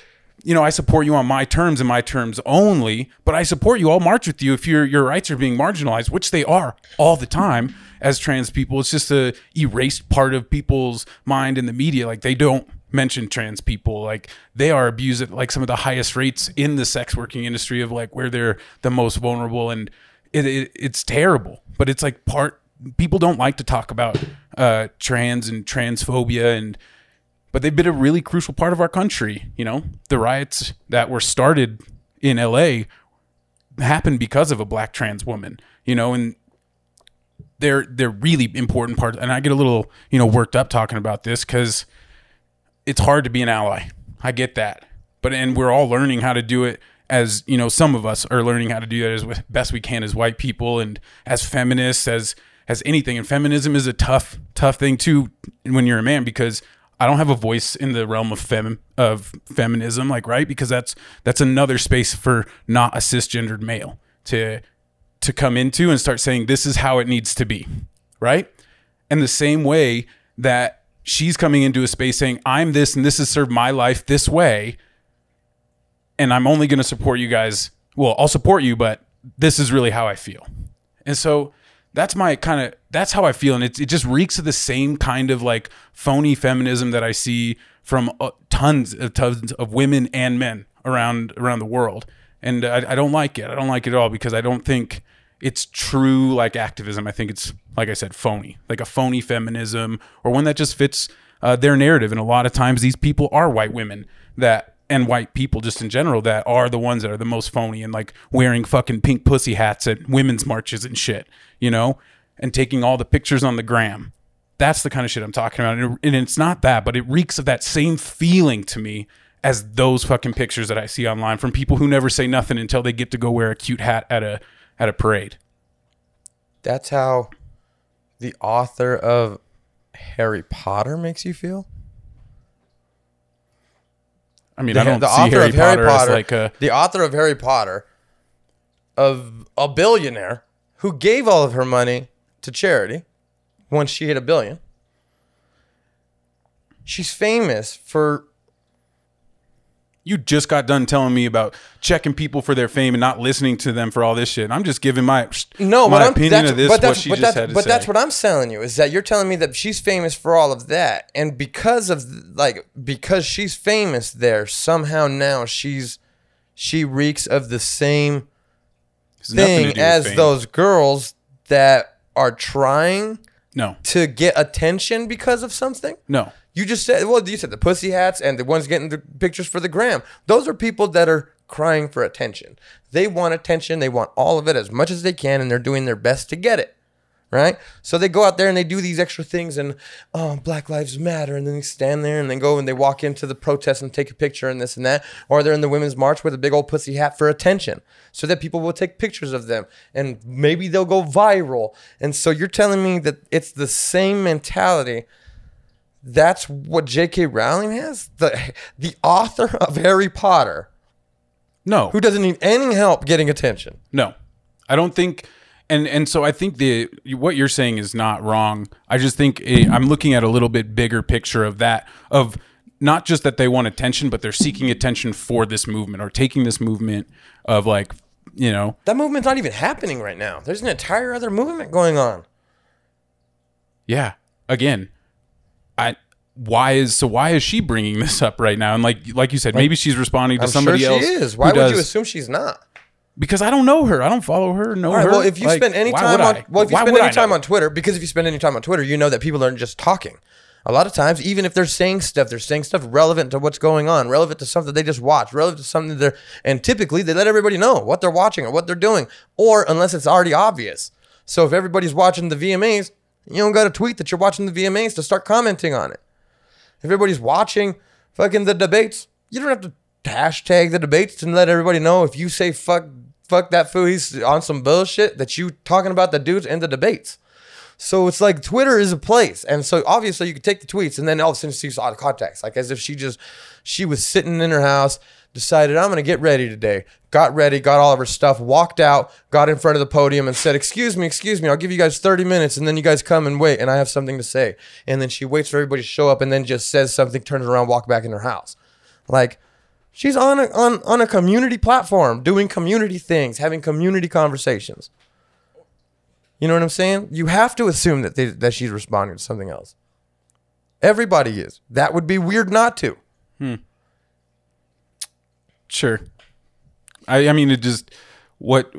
you know, I support you on my terms and my terms only, but I support you. I'll march with you if your your rights are being marginalized, which they are all the time as trans people. It's just a erased part of people's mind in the media. Like they don't mention trans people. Like they are abused at like some of the highest rates in the sex working industry of like where they're the most vulnerable, and it, it it's terrible. But it's like part people don't like to talk about uh, trans and transphobia and but they've been a really crucial part of our country. You know, the riots that were started in LA happened because of a black trans woman, you know, and they're they're really important parts and I get a little, you know, worked up talking about this cuz it's hard to be an ally. I get that. But and we're all learning how to do it as, you know, some of us are learning how to do that as best we can as white people and as feminists as as anything and feminism is a tough tough thing too when you're a man because I don't have a voice in the realm of fem of feminism, like right, because that's that's another space for not a cisgendered male to to come into and start saying this is how it needs to be, right? And the same way that she's coming into a space saying I'm this and this has served my life this way, and I'm only going to support you guys. Well, I'll support you, but this is really how I feel, and so that's my kind of that's how I feel, and it it just reeks of the same kind of like phony feminism that I see from uh, tons of tons of women and men around around the world, and I, I don't like it. I don't like it at all because I don't think it's true like activism. I think it's like I said, phony, like a phony feminism or one that just fits uh, their narrative. And a lot of times, these people are white women that and white people just in general that are the ones that are the most phony and like wearing fucking pink pussy hats at women's marches and shit, you know, and taking all the pictures on the gram. That's the kind of shit I'm talking about. And, it's not that, but it reeks of that same feeling to me as those fucking pictures that I see online from people who never say nothing until they get to go wear a cute hat at a at a parade. That's how the author of Harry Potter makes you feel. I mean, the, I don't the see author Harry of Harry Potter, Potter, like a the author of Harry Potter, of a billionaire who gave all of her money to charity once she hit a billion. She's famous for you just got done telling me about checking people for their fame and not listening to them for all this shit. I'm just giving my no, my but opinion that's, of this. But that's, what she but just that's, had to but that's what I'm telling you is that you're telling me that she's famous for all of that, and because of like because she's famous there, somehow now she's she reeks of the same It's nothing to thing as those girls that are trying No, to get attention because of something. no. You just said, well, you said the pussy hats and the ones getting the pictures for the gram. Those are people that are crying for attention. They want attention. They want all of it as much as they can, and they're doing their best to get it. right? So they go out there and they do these extra things and oh, Black Lives Matter, and then they stand there and then go and they walk into the protest and take a picture and this and that, or they're in the women's march with a big old pussy hat for attention, so that people will take pictures of them and maybe they'll go viral. And so you're telling me that it's the same mentality. That's what J.K. Rowling has, the the author of Harry Potter, No, who doesn't need any help getting attention. No, I don't think, and and so I think the what you're saying is not wrong. I just think eh, I'm looking at a little bit bigger picture of that of not just that they want attention, but they're seeking attention for this movement or taking this movement of like you know That movement's not even happening right now. There's an entire other movement going on. yeah again I why is so why is she bringing this up right now and like like you said maybe she's responding to I'm somebody sure else she is. Why would you assume she's not? because I don't know her I don't follow her No. Right. her Well, if you Like, spend any time on I? well, if you Why spend any time on Twitter, because if you spend any time on Twitter, you know that people aren't just talking. A lot of times, even if they're saying stuff, they're saying stuff relevant to what's going on, relevant to something they just watched, relevant to something they're, and typically they let everybody know what they're watching or what they're doing, or unless it's already obvious. So if everybody's watching the VMAs, you don't got to tweet that you're watching the VMAs to start commenting on it. If everybody's watching fucking the debates, you don't have to hashtag the debates and let everybody know if you say fuck fuck that fool, he's on some bullshit that you talking about the dudes in the debates. So it's like Twitter is a place, and so obviously you could take the tweets, and then all of a sudden she's out of context, like as if she just she was sitting in her house, decided I'm gonna get ready today, got ready, got all of her stuff, walked out, got in front of the podium, and said, "Excuse me, excuse me, I'll give you guys 30 minutes, and then you guys come and wait, and I have something to say." And then she waits for everybody to show up, and then just says something, turns around, walk back in her house, like. She's on a on, on a community platform, doing community things, having community conversations. You know what I'm saying? You have to assume that they, that she's responding to something else. Everybody is. That would be weird not to. Hmm. Sure. I I mean it just what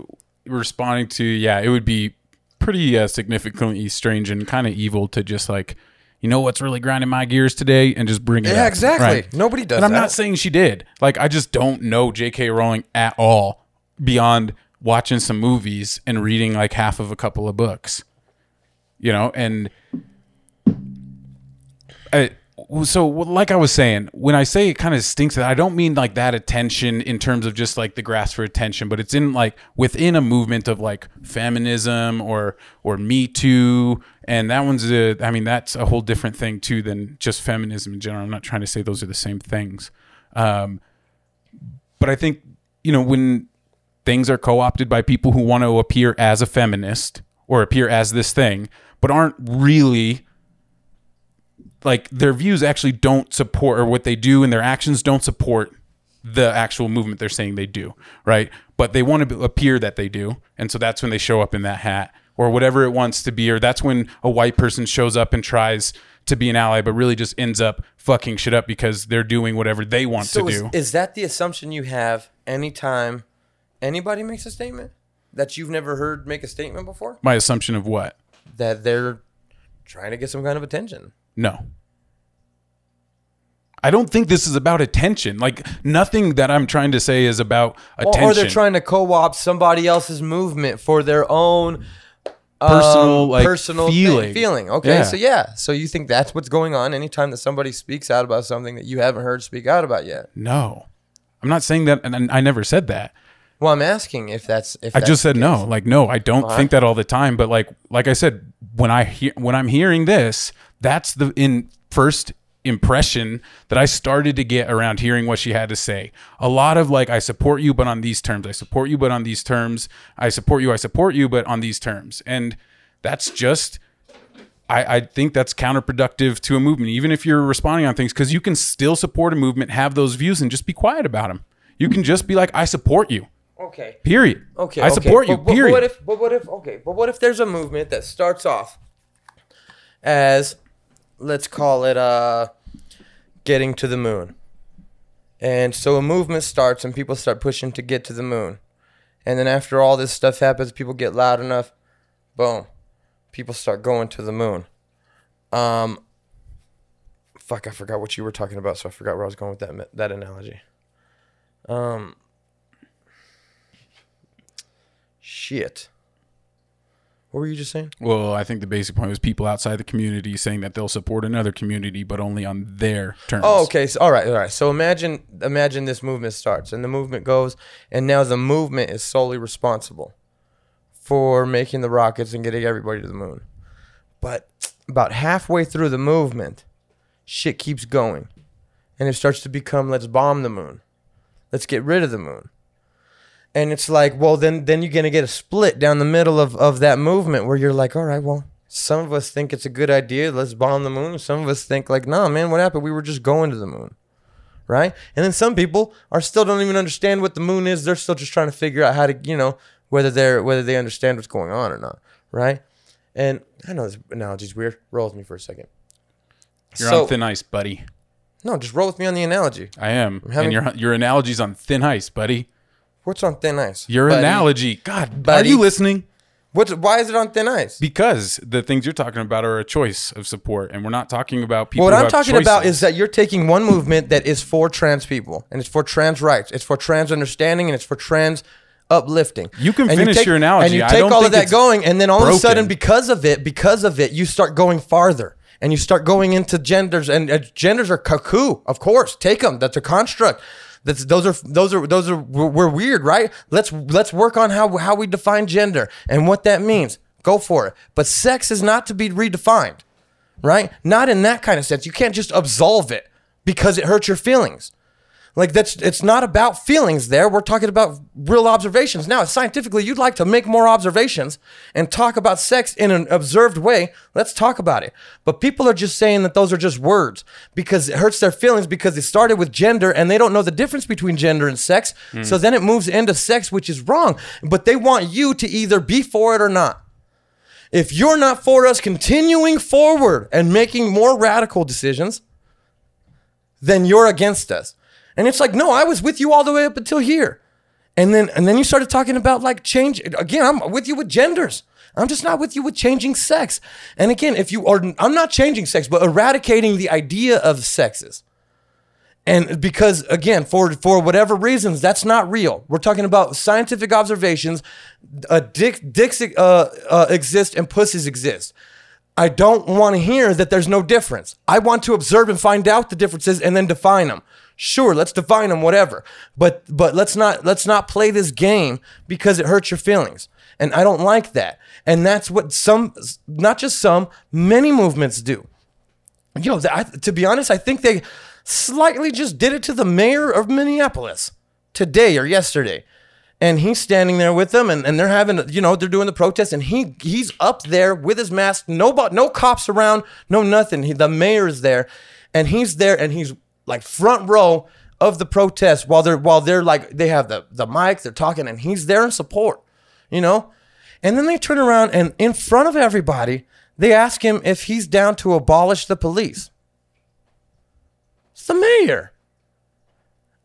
responding to yeah it would be pretty uh, significantly strange and kind of evil to just like you know what's really grinding my gears today and just bring it Yeah, up. exactly. Right. Nobody does And I'm that. not saying she did. Like I just don't know J.K. Rowling at all beyond watching some movies and reading like half of a couple of books. You know, and I, so like I was saying, when I say it kind of stinks, I don't mean like that attention in terms of just like the grasp for attention, but it's in like within a movement of like feminism or or Me Too, and that one's a, I mean that's a whole different thing too than just feminism in general. I'm not trying to say those are the same things, um, but I think you know when things are co-opted by people who want to appear as a feminist or appear as this thing, but aren't really like their views actually don't support or what they do and their actions don't support the actual movement they're saying they do, right? But they want to appear that they do, and so that's when they show up in that hat or whatever it wants to be, or that's when a white person shows up and tries to be an ally, but really just ends up fucking shit up because they're doing whatever they want So to is, do. is that the assumption you have anytime anybody makes a statement that you've never heard make a statement before? My assumption of what? That they're trying to get some kind of attention. No. I don't think this is about attention. Like nothing that I'm trying to say is about Or- attention. Or they're trying to co-opt somebody else's movement for their own personal um, like personal thing- feeling. feeling. Okay, Yeah. so yeah, so you think that's what's going on anytime that somebody speaks out about something that you haven't heard speak out about yet? No. I'm not saying that and I never said that. Well, I'm asking if that's if I that's just said no. Like no, I don't Alright. think that all the time, but like like I said when I hear when I'm hearing this, that's the in first impression that I started to get around hearing what she had to say. A lot of like I support you but on these terms. I support you but on these terms. I support you, I support you but on these terms. And that's just I, I think that's counterproductive to a movement, even if you're responding on things, because you can still support a movement, have those views, and just be quiet about them. You can just be like, I support you. Okay. Period. Okay. I okay. support you. But, but what if? But what if? Okay. But what if there's a movement that starts off as, let's call it, uh, getting to the moon, and so a movement starts and people start pushing to get to the moon, and then after all this stuff happens, people get loud enough, boom, people start going to the moon. Um. Fuck! I forgot what you were talking about, so I forgot where I was going with that that analogy. Um. Shit. What were you just saying? Well, I think the basic point was people outside the community saying that they'll support another community, but only on their terms. Oh, okay. So, all right, all right. So imagine, imagine this movement starts, and the movement goes, and now the movement is solely responsible for making the rockets and getting everybody to the moon. But about halfway through the movement, shit keeps going, and it starts to become, let's bomb the moon, let's get rid of the moon. And it's like, well, then, then you're gonna get a split down the middle of, of that movement where you're like, all right, well, some of us think it's a good idea. Let's bomb the moon. Some of us think like, nah, man, what happened? We were just going to the moon, right? And then some people are still don't even understand what the moon is. They're still just trying to figure out how to, you know, whether they're whether they understand what's going on or not, right? And I know this analogy's weird. Roll with me for a second. You're so, on thin ice, buddy. no, just roll with me on the analogy. I am. having- and your your analogy's on thin ice, buddy. What's on thin ice? Your Buddy. analogy. God, Buddy. are you listening? What's why is it on thin ice? Because the things you're talking about are a choice of support, and we're not talking about people. What who I'm talking about is that you're taking one movement that is for trans people, and it's for trans rights, it's for trans understanding, and it's for trans uplifting. You can And finish take- your analogy. And you I take don't all of that going, and then all of a sudden, because of it, because of it, you start going farther. And you start going into genders, and uh, genders are cuckoo, of course. Take them. That's a construct. That's those are those are those are we're, weird, right? Let's let's work on how how we define gender and what that means. Go for it. But sex is not to be redefined right? Not in that kind of sense. You can't just absolve it because it hurts your feelings. Like that's it's not about feelings there. We're talking about real observations. Now, scientifically, you'd like to make more observations and talk about sex in an observed way. Let's talk about it. But people are just saying that those are just words because it hurts their feelings because they started with gender and they don't know the difference between gender and sex. Hmm. So then it moves into sex, which is wrong. But they want you to either be for it or not if you're not for us continuing forward and making more radical decisions, then you're against us. And it's like, no, I was with you all the way up until here. And then and then you started talking about like change again, I'm with you with genders. I'm just not with you with changing sex. And again, if you are I'm not changing sex, but eradicating the idea of sexes. And because again, for for whatever reasons, that's not real. We're talking about scientific observations. Uh, dick, dicks uh, uh, exist and pussies exist. I don't want to hear that there's no difference. I want to observe and find out the differences and then define them. Sure, let's define them, whatever. But but let's not let's not play this game because it hurts your feelings. And I don't like that. And that's what some, not just some, many movements do. Yo, I, to be honest, I think they slightly just did it to the mayor of Minneapolis today or yesterday. And he's standing there with them, and, and they're having, you know, they're doing the protest, and he he's up there with his mask, no, no cops around, no nothing. He, the mayor is there, and he's there, and he's like front row of the protest while they're while they're like they have the the mic, they're talking, and he's there in support, you know. And then they turn around and in front of everybody, they ask him if he's down to abolish the police. It's the mayor.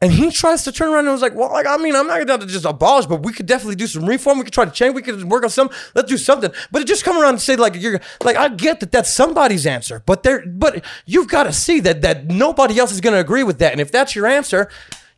And he tries to turn around and was like, well, like, I mean, I'm not down to just abolish, but we could definitely do some reform. We could try to change. We could work on some. Let's do something. But it just come around and say like you're like I get that that's somebody's answer, but there, but you've got to see that that nobody else is going to agree with that. And if that's your answer,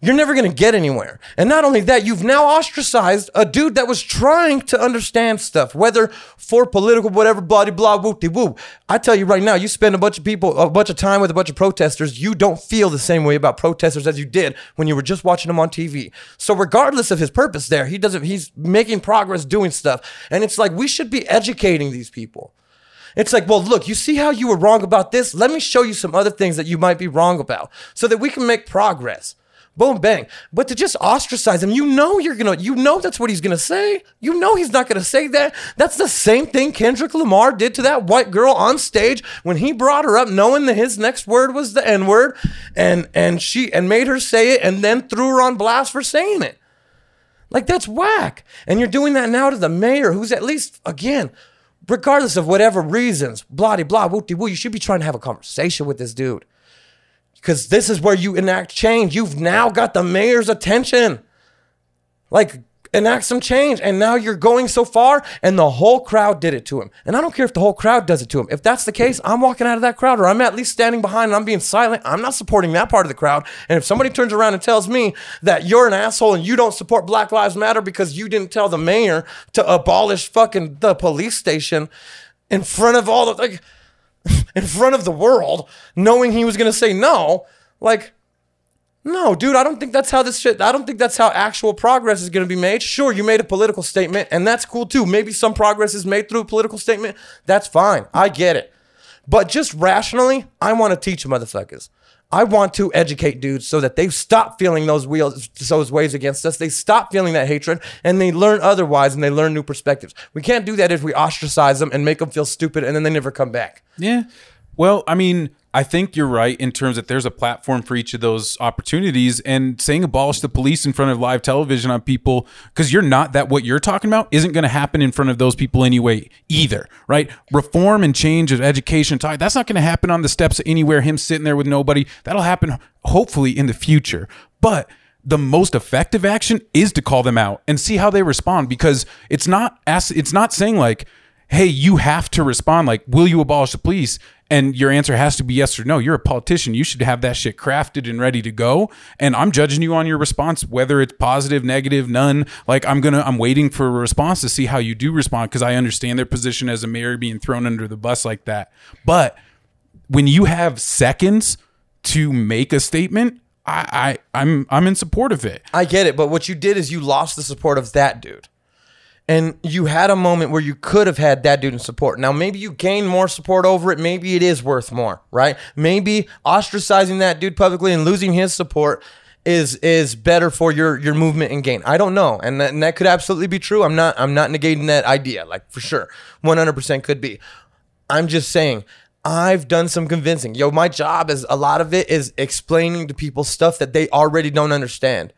you're never going to get anywhere. And not only that, you've now ostracized a dude that was trying to understand stuff, whether for political, whatever, blah, blah, whoop de woo. I tell you right now, you spend a bunch of people, a bunch of time with a bunch of protesters, you don't feel the same way about protesters as you did when you were just watching them on TV. So regardless of his purpose there, he doesn't, he's making progress doing stuff. And it's like, we should be educating these people. It's like, well, look, you see how you were wrong about this? Let me show you some other things that you might be wrong about so that we can make progress. Boom, bang. But to just ostracize him, you know you're gonna, you know that's what he's gonna say. You know he's not gonna say that. That's the same thing Kendrick Lamar did to that white girl on stage when he brought her up, knowing that his next word was the N word, and and she and made her say it, and then threw her on blast for saying it. Like that's whack. And you're doing that now to the mayor, who's at least again, regardless of whatever reasons, blah de blah, woo. You should be trying to have a conversation with this dude because this is where you enact change. You've now got the mayor's attention. Like, enact some change. And now you're going so far, and the whole crowd did it to him. And I don't care if the whole crowd does it to him. If that's the case, I'm walking out of that crowd, or I'm at least standing behind and I'm being silent. I'm not supporting that part of the crowd. And if somebody turns around and tells me that you're an asshole and you don't support Black Lives Matter because you didn't tell the mayor to abolish fucking the police station in front of all the like in front of the world, knowing he was gonna say no, like no, dude, I don't think that's how this shit. I don't think that's how actual progress is going to be made. Sure, you made a political statement, and that's cool too. Maybe some progress is made through a political statement. That's fine. I get it. But just rationally, I want to teach motherfuckers. I want to educate dudes so that they stop feeling those wheels, those waves against us. They stop feeling that hatred, and they learn otherwise, and they learn new perspectives. We can't do that if we ostracize them and make them feel stupid, and then they never come back. Yeah. Well, I mean, I think you're right in terms that there's a platform for each of those opportunities and saying abolish the police in front of live television on people because you're not that what you're talking about isn't going to happen in front of those people anyway either, right? Reform and change of education, that's not going to happen on the steps anywhere, him sitting there with nobody. That'll happen hopefully in the future. But the most effective action is to call them out and see how they respond because it's not it's not saying like hey you have to respond. Like will you abolish the police? And your answer has to be yes or no. You're a politician. You should have that shit crafted and ready to go. And i'm judging you on your response whether it's positive negative none. Like i'm gonna i'm waiting for a response to see how you do respond because i understand their position as a mayor being thrown under the bus like that. But when you have seconds to make a statement I, I I'm I'm in support of it. I get it, but what you did is you lost the support of that dude. And you had a moment where you could have had that dude in support. Now, maybe you gain more support over it. Maybe it is worth more, right? Maybe ostracizing that dude publicly and losing his support is is better for your your movement and gain. I don't know, and that, and that could absolutely be true. I'm not I'm not negating that idea, like for sure, 100 percent could be. I'm just saying I've done some convincing. Yo, my job is a lot of it is explaining to people stuff that they already don't understand.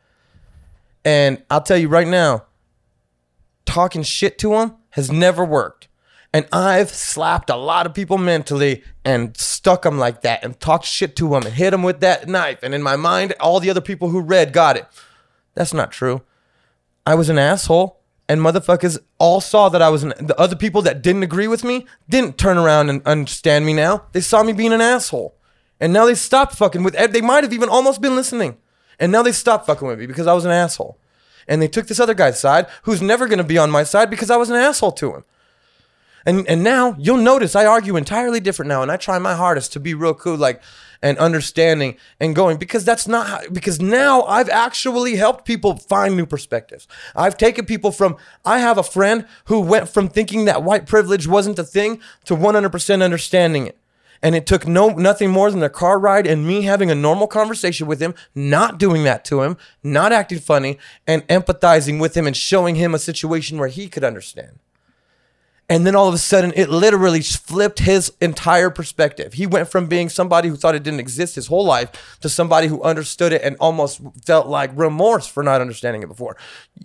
And I'll tell you right now, talking shit to them has never worked. And I've slapped a lot of people mentally and stuck them like that and talked shit to them and hit them with that knife. And in my mind, all the other people who read got it. That's not true. I was an asshole, and motherfuckers all saw that I was an. The other people that didn't agree with me didn't turn around and understand me now. They saw me being an asshole. And now they stopped fucking with. They might have even almost been listening. And now they stopped fucking with me because I was an asshole and they took this other guy's side who's never going to be on my side because I was an asshole to him. And and now you'll notice I argue entirely different now and I try my hardest to be real cool like and understanding and going because that's not how, because now I've actually helped people find new perspectives. I've taken people from I have a friend who went from thinking that white privilege wasn't a thing to 100% understanding it and it took no nothing more than a car ride and me having a normal conversation with him, not doing that to him, not acting funny, and empathizing with him and showing him a situation where he could understand. And then all of a sudden, it literally flipped his entire perspective. He went from being somebody who thought it didn't exist his whole life to somebody who understood it and almost felt like remorse for not understanding it before.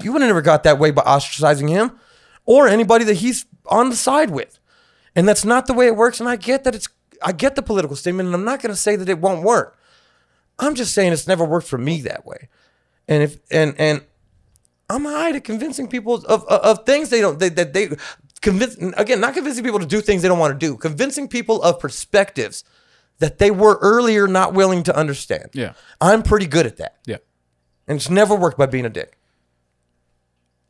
You would have never got that way by ostracizing him or anybody that he's on the side with. And that's not the way it works. And I get that it's I get the political statement, and I'm not going to say that it won't work. I'm just saying it's never worked for me that way. And if and and I'm high to convincing people of, of, of things they don't they, that they convince again not convincing people to do things they don't want to do, convincing people of perspectives that they were earlier not willing to understand. Yeah. I'm pretty good at that, Yeah. and it's never worked by being a dick.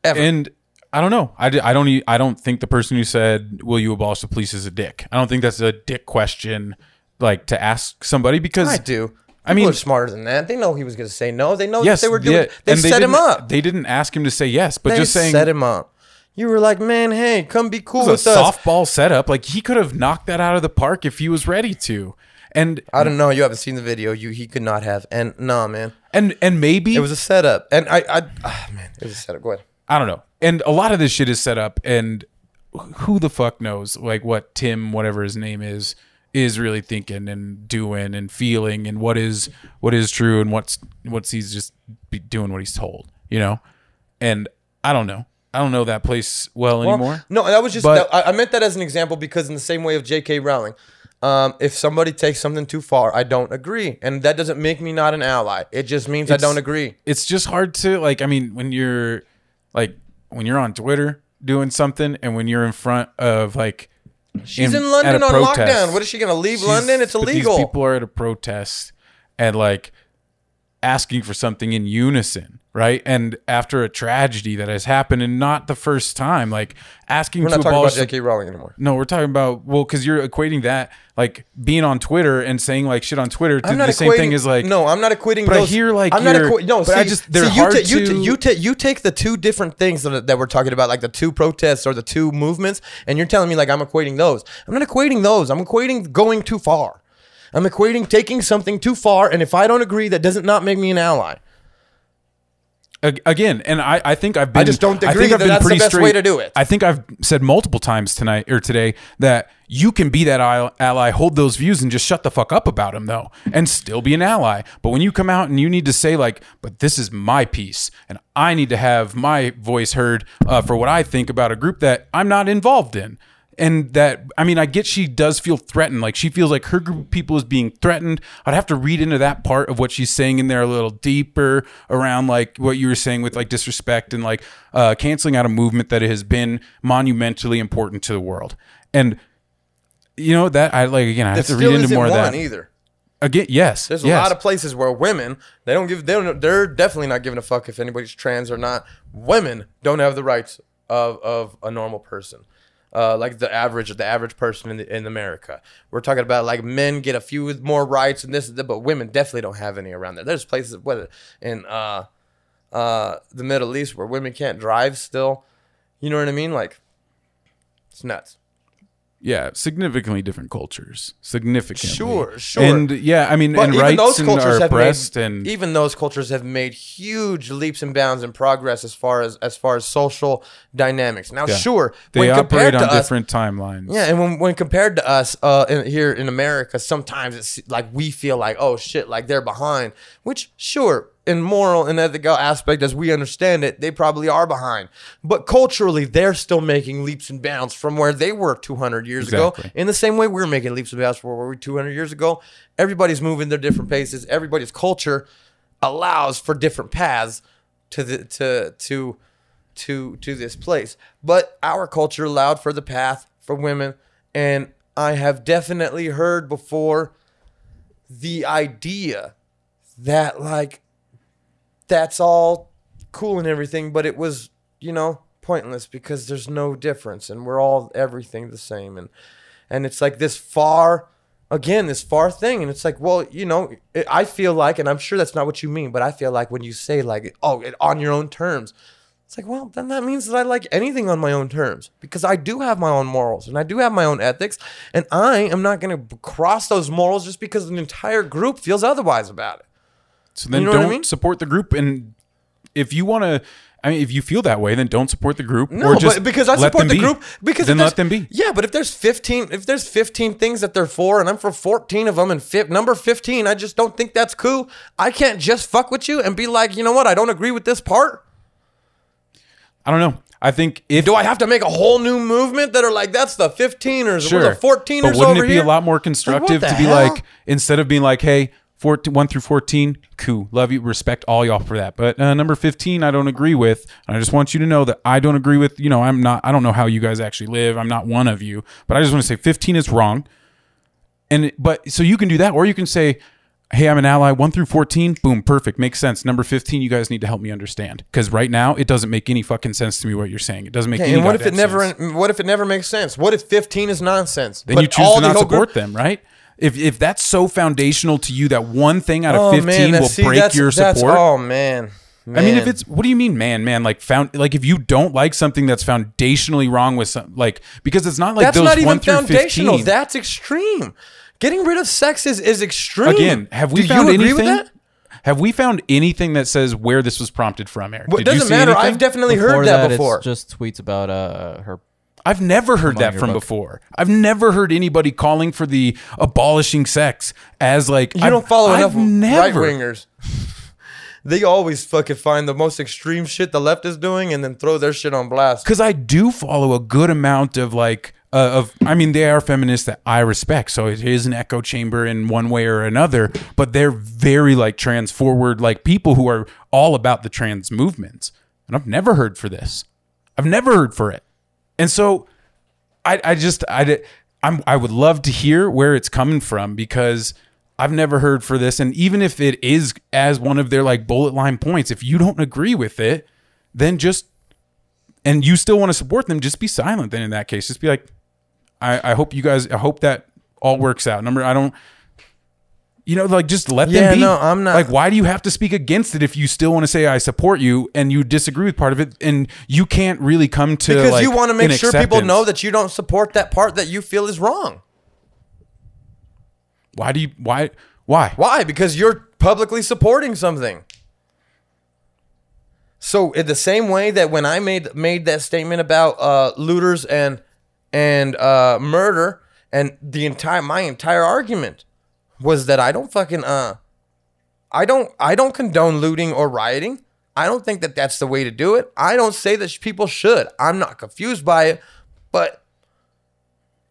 Ever. And I don't know. I, I don't. I don't think the person who said "Will you abolish the police?" is a dick. I don't think that's a dick question, like to ask somebody because I do. I People mean- are smarter than that. They know he was going to say no. They know yes, they were doing. yeah, they and set him up. They didn't ask him to say yes, but They just saying set him up. You were like, man, hey, come be cool with a us. softball setup. Like he could have knocked that out of the park if he was ready to. And I don't know. You haven't seen the video. You he could not have. And nah, man, and and maybe it was a setup. And I, I, ah, man, it was a setup. Go ahead. I don't know. And a lot of this shit is set up, and who the fuck knows, like what Tim, whatever his name is, is really thinking and doing and feeling, and what is what is true and what's what's he's just be doing what he's told, you know. And I don't know. I don't know that place well, Well, anymore. No, that was just. But- that- I, I meant that as an example because in the same way of J.K. Rowling, um, if somebody takes something too far, I don't agree, and that doesn't make me not an ally. It just means I don't agree. It's just hard to like. I mean, when you're like when you're on Twitter doing something and when you're in front of like She's in, at London on protest. lockdown. What is she gonna leave She's- London? It's illegal. These people are at a protest and like asking for something in unison, right? And after a tragedy that has happened and not the first time, like asking We're to not talking about J.K. Rowling anymore. no, we're talking about well, because you're equating that like being on Twitter and saying like shit on Twitter to I'm not the same thing as like no, I'm not equating. But I hear like I'm not equi- no. but see, I just- they're see, you, hard ta- you, ta- to- you, ta- you take the two different things that, that we're talking about, like the two protests or the two movements, and you're telling me like I'm equating those. I'm not equating those. I'm equating going too far. I'm equating taking something too far, and if I don't agree, that doesn't not make me an ally. Ag- again, and I, I think I've been. i just don't I agree think I've that been that's the pretty best way to do it. I think I've said multiple times tonight or today that you can be that ally, hold those views, and just shut the fuck up about them, though, and still be an ally. But when you come out and you need to say like, "But this is my piece, and I need to have my voice heard uh, for what I think about a group that I'm not involved in." And that I mean, I get she does feel threatened. Like she feels like her group of people is being threatened. I'd have to read into that part of what she's saying in there a little deeper around like what you were saying with like disrespect and like uh, canceling out a movement that has been monumentally important to the world. And you know that I like again. I have to read into more of that. either. Again, yes, There's a yes. lot of places where women they don't give they don't they're definitely not giving a fuck if anybody's trans or not. Women don't have the rights of of a normal person. Uh, like the average the average person in the, in America. We're talking about like men get a few more rights and this and that, but women definitely don't have any around there. There's places whether in uh uh the Middle East where women can't drive still. You know what I mean? Like it's nuts. Yeah, significantly different cultures. Significantly, Sure, sure. And yeah, I mean, But and even rights those and cultures are have oppressed, made, and even those cultures have made huge leaps and bounds in progress as far as as far as social dynamics. Now, Yeah. sure, they operate compared on us, different timelines. yeah, and when, when compared to us uh, in, here in America, sometimes it's like we feel like, oh shit, like they're behind. Which, sure, in moral and ethical aspect, as we understand it, they probably are behind. But culturally, they're still making leaps and bounds from where they were 200 years Exactly. ago. In the same way we're making leaps and bounds from where we were 200 years ago. Everybody's moving their different paces. Everybody's culture allows for different paths to the to to to to this place. But our culture allowed for the path for women, and I have definitely heard before the idea that like that's all cool and everything, but it was you know pointless because there's no difference, and we're all everything the same, and and it's like this far again this far thing. And it's like well you know it, i feel like and i'm sure that's not what you mean but i feel like when you say like oh it, on your own terms it's like well then that means that i like anything on my own terms because i do have my own morals and i do have my own ethics and i am not going to cross those morals just because an entire group feels otherwise about it So then You know don't mean? support the group. And if you want to, I mean, if you feel that way, then don't support the group. No, or just but because I support the be. group because then let them be. Yeah, but if there's 15 if there's 15 things that they're for and I'm for 14 of them and fi- number 15, I just don't think that's cool. I can't just fuck with you and be like, "You know what? I don't agree with this part." I don't know. I think if Do I have to make a whole new movement that are like that's the 15ers sure, or the 14ers but wouldn't it be here? a lot more constructive the to be hell? like instead of being like, hey. 14, 1 through 14, cool. Love you. Respect all y'all for that. But uh, number 15, I don't agree with. And I just want you to know that I don't agree with, you know, I'm not, I don't know how you guys actually live. I'm not one of you. But I just want to say 15 is wrong. And but so you can do that, or you can say, "Hey, I'm an ally. One through fourteen, boom, perfect, makes sense. Number fifteen, you guys need to help me understand because right now it doesn't make any fucking sense to me what you're saying. It doesn't make any. and what if it never sense. what if it never makes sense? What if 15 is nonsense? Then But you choose all to not support them, right? If if that's so foundational to you that one thing out of fifteen man, will see, break that's- your that's- support. Oh man. I mean, if it's what do you mean, man, man? Like found like if you don't like something that's foundationally wrong with some like because it's not like that's those not one even through foundational. 15. That's extreme. Getting rid of sex is, is extreme. Again, have we Do found you agree anything? with that? Have we found anything that says where this was prompted from, Erick? Well, it doesn't matter. anything? I've definitely Before heard that, it's before. just tweets about uh her. I've never heard that from book. before. I've never heard anybody calling for the abolishing sex as like you I've- don't follow I've enough right wingers. they always fucking find the most extreme shit the left is doing and then throw their shit on blast. because I do follow a good amount of like uh, of I mean they are feminists that I respect, so it is an echo chamber in one way or another. But they're very like trans forward, like people who are all about the trans movements. and I've never heard for this. I've never heard for it. And so I I just I I'm I would love to hear where it's coming from because I've never heard for this and even if it is as one of their like bullet line points if you don't agree with it then just and you still want to support them just be silent then in that case just be like I I hope you guys I hope that all works out. Number I don't you know, like just let Yeah, them be. no, I'm not- Like, why do you have to speak against it if you still want to say I support you and you disagree with part of it, and you can't really come to because like, you want to make sure people know that you don't support that part that you feel is wrong. Why do you? Why? Why? Why? Because you're publicly supporting something. So in the same way that when I made made that statement about uh, looters and and uh, murder, and the entire my entire argument was that I don't fucking uh, I don't I don't condone looting or rioting. I don't think that that's the way to do it. I don't say that people should. I'm not confused by it, but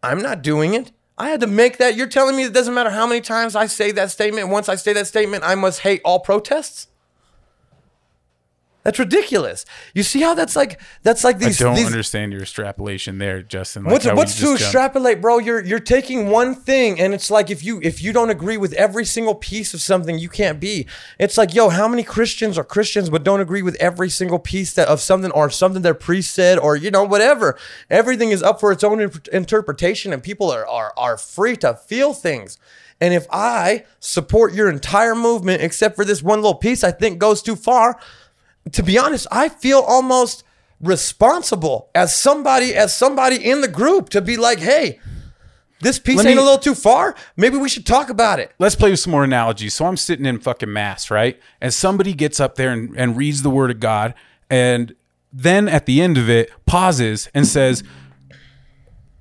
I'm not doing it. I had to make that. You're telling me it doesn't matter how many times I say that statement. Once I say that statement, I must hate all protests. That's ridiculous. You see how that's like that's like these. I don't these understand your extrapolation there, Justin. Like what's what's to extrapolate, bro? You're you're taking one thing, and it's like if you if you don't agree with every single piece of something, you can't be. It's like, yo, how many Christians are Christians but don't agree with every single piece that of something or something their priest said or you know whatever. Everything is up for its own interpretation, and people are are are free to feel things. And if I support your entire movement except for this one little piece, I think goes too far to be honest, I feel almost responsible as somebody as somebody in the group to be like, hey, this piece ain't a little too far. Maybe we should talk about it. Let's play with some more analogies. So I'm sitting in fucking mass, right? And somebody gets up there and, and reads the word of God, and then at the end of it, pauses and says,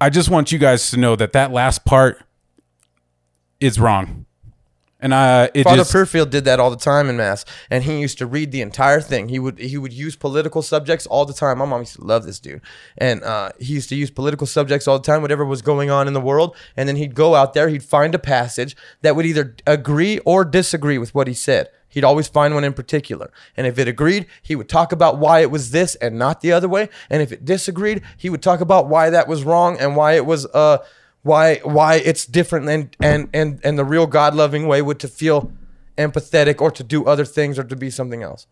"I just want you guys to know that that last part is wrong." And I, Father just Purfield did that all the time in mass, and he used to read the entire thing. He would he would use political subjects all the time. My mom used to love this dude, and uh, he used to use political subjects all the time, whatever was going on in the world. And then he'd go out there, he'd find a passage that would either agree or disagree with what he said. He'd always find one in particular, and if it agreed, he would talk about why it was this and not the other way. And if it disagreed, he would talk about why that was wrong and why it was uh why why it's different and and and and the real God loving way would to feel empathetic or to do other things or to be something else.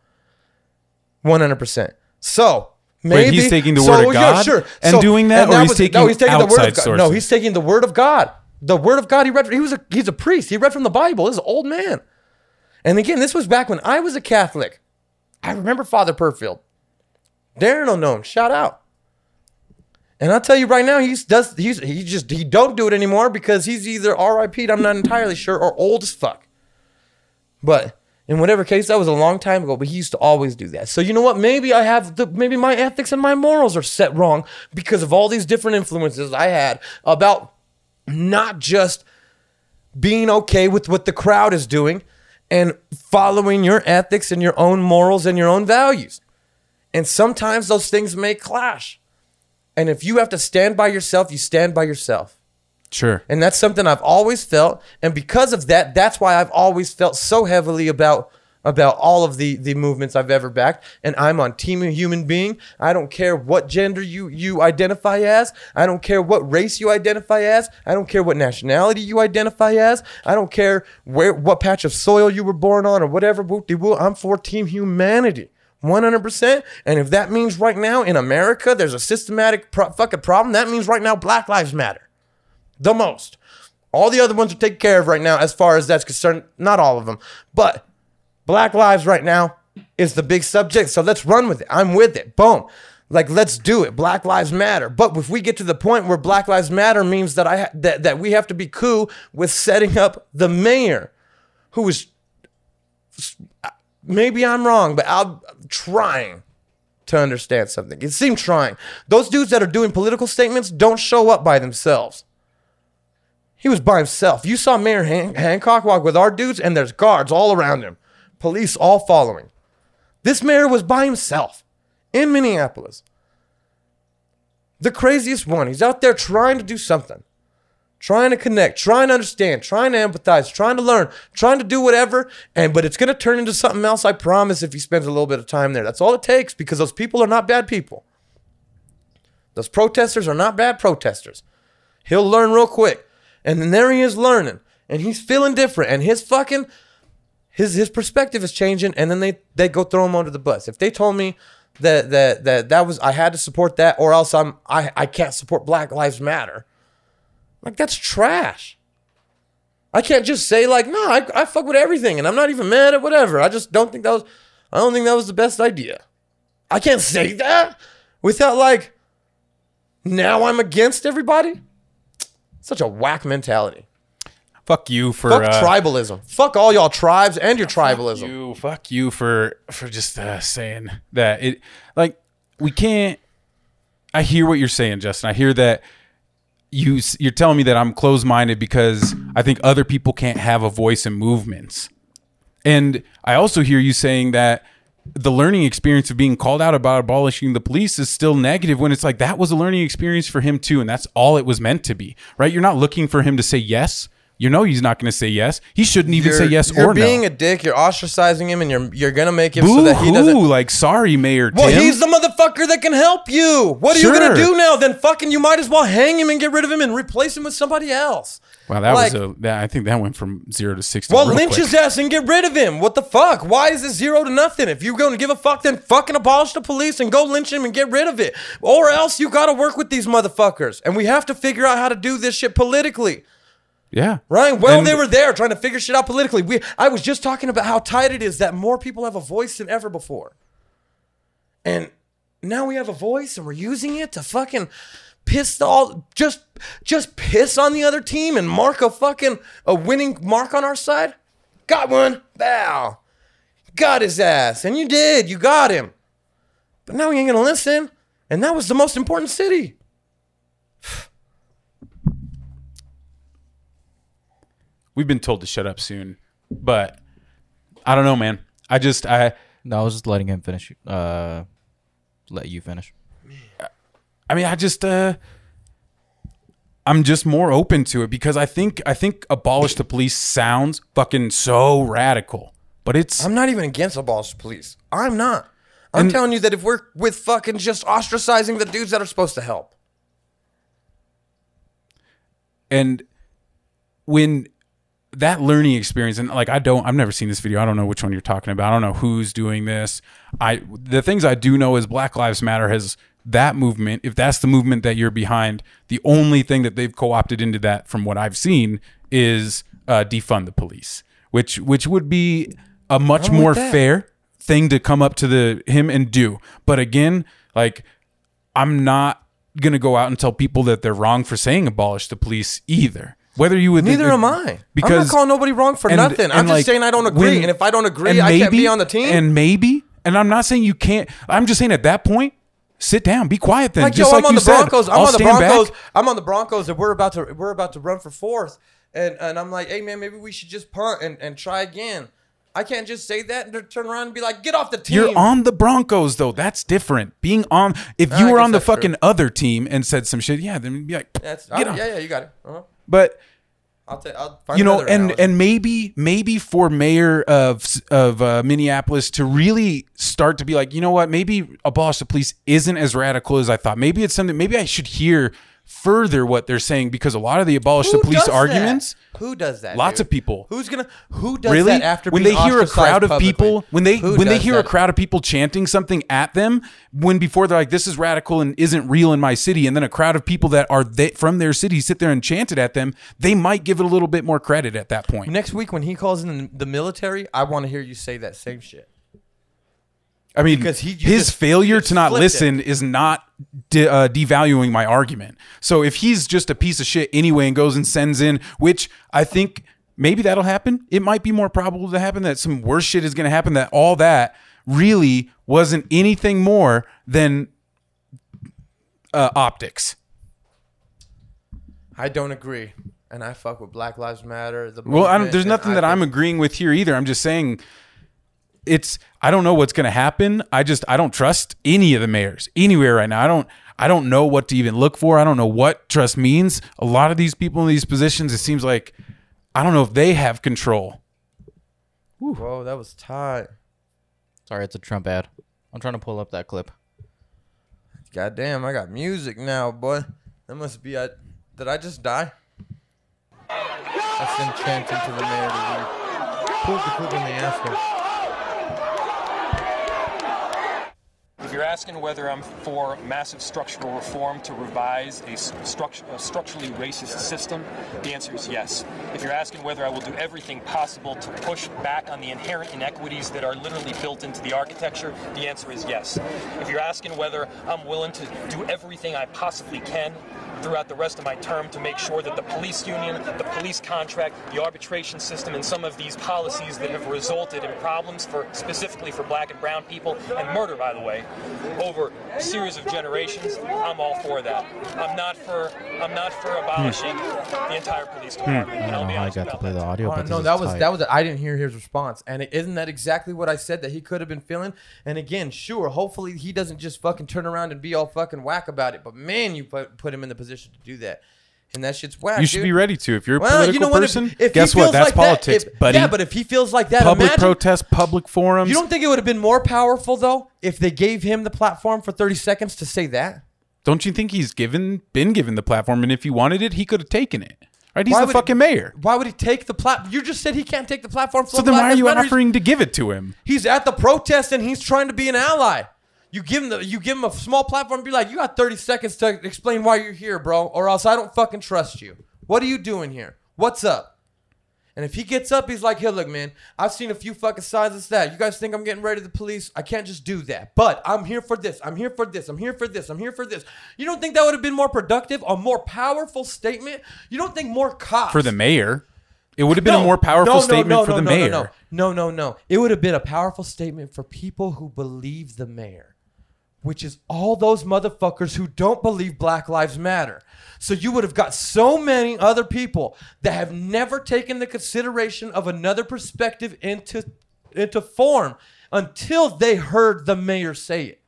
One hundred percent. So maybe he's taking the word of God and doing that, or he's taking the word of God. No, he's taking the word of God. The word of God. He read. He was a he's a priest. He read from the Bible. This is an old man. And again, this was back when I was a Catholic. I remember Father Purfield. Darren will know him. Shout out. And I'll tell you right now, he's does he's he just he don't do it anymore because he's either RIP'd, I'm not entirely sure, or old as fuck. But in whatever case, that was a long time ago, but he used to always do that. So you know what? Maybe I have the maybe my ethics and my morals are set wrong because of all these different influences I had about not just being okay with what the crowd is doing and following your ethics and your own morals and your own values. And sometimes those things may clash. And if you have to stand by yourself, you stand by yourself. sure. And that's something I've always felt. And because of that, that's why I've always felt so heavily about about all of the the movements I've ever backed. And I'm on team human being. I don't care what gender you you identify as. I don't care what race you identify as. I don't care what nationality you identify as. I don't care where what patch of soil you were born on or whatever. I'm for team humanity. 100%. And if that means right now in America there's a systematic pro- fucking problem, that means right now Black Lives Matter the most. All the other ones are taken care of right now, as far as that's concerned. Not all of them, but Black Lives right now is the big subject. So let's run with it. I'm with it. Boom. Like let's do it. Black Lives Matter. But if we get to the point where Black Lives Matter means that I ha- that that we have to be cool with setting up the mayor, who is maybe I'm wrong, but I'm trying to understand something. It seemed trying. Those dudes that are doing political statements don't show up by themselves. He was by himself. You saw Mayor Han- Hancock walk with our dudes, and there's guards all around him, police all following. This mayor was by himself in Minneapolis. The craziest one. He's out there trying to do something, trying to connect, trying to understand, trying to empathize, trying to learn, trying to do whatever. And but it's gonna turn into something else. I promise. If he spends a little bit of time there, that's all it takes because those people are not bad people. Those protesters are not bad protesters. He'll learn real quick, and then there he is learning, and he's feeling different, and his fucking his his perspective is changing, and then they they go throw him under the bus. If they told me that that that that was I had to support that, or else I'm I I can't support Black Lives Matter. Like that's trash. I can't just say like, no, I, I fuck with everything, and I'm not even mad at whatever. I just don't think that was, I don't think that was the best idea. I can't say that without like, now I'm against everybody. Such a whack mentality. Fuck you for Fuck uh, tribalism. Fuck all y'all tribes and your tribalism. you. Fuck you for for just uh, saying that it. Like we can't. I hear what you're saying, Justin. I hear that you you're telling me that I'm closed minded because I think other people can't have a voice in movements, and I also hear you saying that the learning experience of being called out about abolishing the police is still negative when it's like that was a learning experience for him too and that's all it was meant to be right? You're not looking for him to say yes you know he's not going to say yes he shouldn't even say yes you're or being no a dick. You're ostracizing him, and you're you're gonna make him Boo so that he doesn't. hoo, like sorry mayor Well, Tim. he's the motherfucker that can help you. What are you gonna do now? Then fucking, you might as well hang him and get rid of him and replace him with somebody else. wow that like- was a that, i think that went from zero to 60 Well, lynch quick. his ass and get rid of him. What the fuck? Why is it zero to nothing? If you're going to give a fuck, then fucking abolish the police and go lynch him and get rid of it. Or else you got to work with these motherfuckers. And we have to figure out how to do this shit politically. Yeah Right? Well, And- they were there trying to figure shit out politically. We, I was just talking about how tight it is that more people have a voice than ever before. And now we have a voice and we're using it to fucking piss all just just piss on the other team and mark a fucking a winning mark on our side. Got one. Bow. Got his ass. And you did. You got him. But now he ain't gonna listen. And that was the most important city. We've been told to shut up soon but i don't know man i just i No, I was just letting him finish. Uh, let you finish. I mean, I just uh I'm just more open to it because I think I think abolish the police sounds fucking so radical. But it's I'm not even against abolish the police. I'm not. I'm And- telling you that if we're with fucking just ostracizing the dudes that are supposed to help. and when that learning experience and like I don't I've never seen this video. I don't know which one you're talking about. I don't know who's doing this. I the things I do know is Black Lives Matter has that movement, if that's the movement that you're behind, the only thing that they've co-opted into that from what I've seen is uh, defund the police, which which would be a much more fair thing to come up to the him and do. But again, like I'm not gonna go out and tell people that they're wrong for saying abolish the police either. Whether you would Neither am I. I'm because not calling nobody wrong for and- nothing. I'm and, just saying I don't agree. when- and if I don't agree, and I can't be maybe- on the team. And maybe, and I'm not saying you can't. I'm just saying at that point, sit down, be quiet. Then, Just like just yo, like I'm on you the said, Broncos. I'm I'll on the stand back. Broncos. I'm on the Broncos, and we're about to we're about to run for fourth. And and I'm like, hey man, maybe we should just punt and, and try again. I can't just say that and turn around and be like, get off the team. You're on the Broncos though. That's different. Being on, if I you were on the that's true. fucking other team and said some shit, yeah, then you'd be like, That's get I- on. yeah, yeah, you got it. Uh-huh. But I'll take. I'll find you know, and analogy. and maybe maybe for mayor of of uh, Minneapolis to really start to be like, you know what, maybe abolish the police isn't as radical as I thought. Maybe it's something. Maybe I should hear further what they're saying because a lot of the abolish Who the police does that? arguments. Who does that? Lots dude? of people. Who's gonna? Who does really that after when they hear a crowd of publicly? people when they Who when they hear a crowd of people chanting something at them when before they're like this is radical and isn't real in my city and then a crowd of people that are they, from their city sit there and chant it at them they might give it a little bit more credit at that point Next week when he calls in the military, I want to hear you say that same shit. I mean, Because he- his failure to not listen is not de- uh, devaluing my argument. So if he's just a piece of shit anyway and goes and sends in, which I think maybe that'll happen, it might be more probable to happen that some worse shit is going to happen. That all that really wasn't anything more than uh, optics. I don't agree, and I fuck with Black Lives Matter. The Well, I don't, there's nothing I that I'm agreeing with here either. I'm just saying it's I don't know what's going to happen. I just I don't trust any of the mayors anywhere right now. I don't I don't know what to even look for. I don't know what trust means. A lot of these people in these positions, it seems like I don't know if they have control. Whoa, that was tight. Sorry, it's a Trump ad. I'm trying to pull up that clip. God damn, I got music now, boy. That must be I did I just die? That's them chanting to the mayor to. Pulled the clip when they asked you're asking whether I'm for massive structural reform to revise a, a structurally racist system, the answer is yes. If you're asking whether I will do everything possible to push back on the inherent inequities that are literally built into the architecture, the answer is yes. If you're asking whether I'm willing to do everything I possibly can throughout the rest of my term to make sure that the police union, the police contract, the arbitration system, and some of these policies that have resulted in problems for specifically for black and brown people and murder, by the way, over a series of generations, I'm all for that. I'm not for I'm not for abolishing hmm. the entire police hmm. department. And I I'll don't know how I got to play that. the audio, Oh, but no, this that is was tight. that was I didn't hear his response, and is isn't that exactly what I said that he could have been feeling? And again, sure, hopefully he doesn't just fucking turn around and be all fucking whack about it. But man, you put put him in the position to do that, and that shit's whack. You should dude. be ready to. If you're a Well, political you know what? person, If, if guess what? That's like that- politics, if- buddy. Yeah, but if he feels like that, public imagine, protests, public forums. You don't think it would have been more powerful though if they gave him the platform for thirty seconds to say that? Don't you think he's given been given the platform, and if he wanted it, he could have taken it. Right? He's Why the fucking he- mayor. Why would he take the platform? You just said he can't take the platform. So then, why are you offering to give it to him? He's at the protest and he's trying to be an ally. You give him the, you give him a small platform. And be like, you got thirty seconds to explain why you're here, bro, or else I don't fucking trust you. What are you doing here? What's up? And if he gets up, he's like, "Here, look, man. I've seen a few fucking signs of that. You guys think I'm getting ready to the police? I can't just do that. But I'm here for this. I'm here for this. I'm here for this. I'm here for this. You don't think that would have been more productive, a more powerful statement? You don't think more cops For the mayor, it would have been No, a more powerful no, no, statement no, for no, the no, mayor. No, no, no, no, no. It would have been a powerful statement for people who believe the mayor, which is all those motherfuckers who don't believe Black Lives Matter. So you would have got so many other people that have never taken the consideration of another perspective into into form until they heard the mayor say it.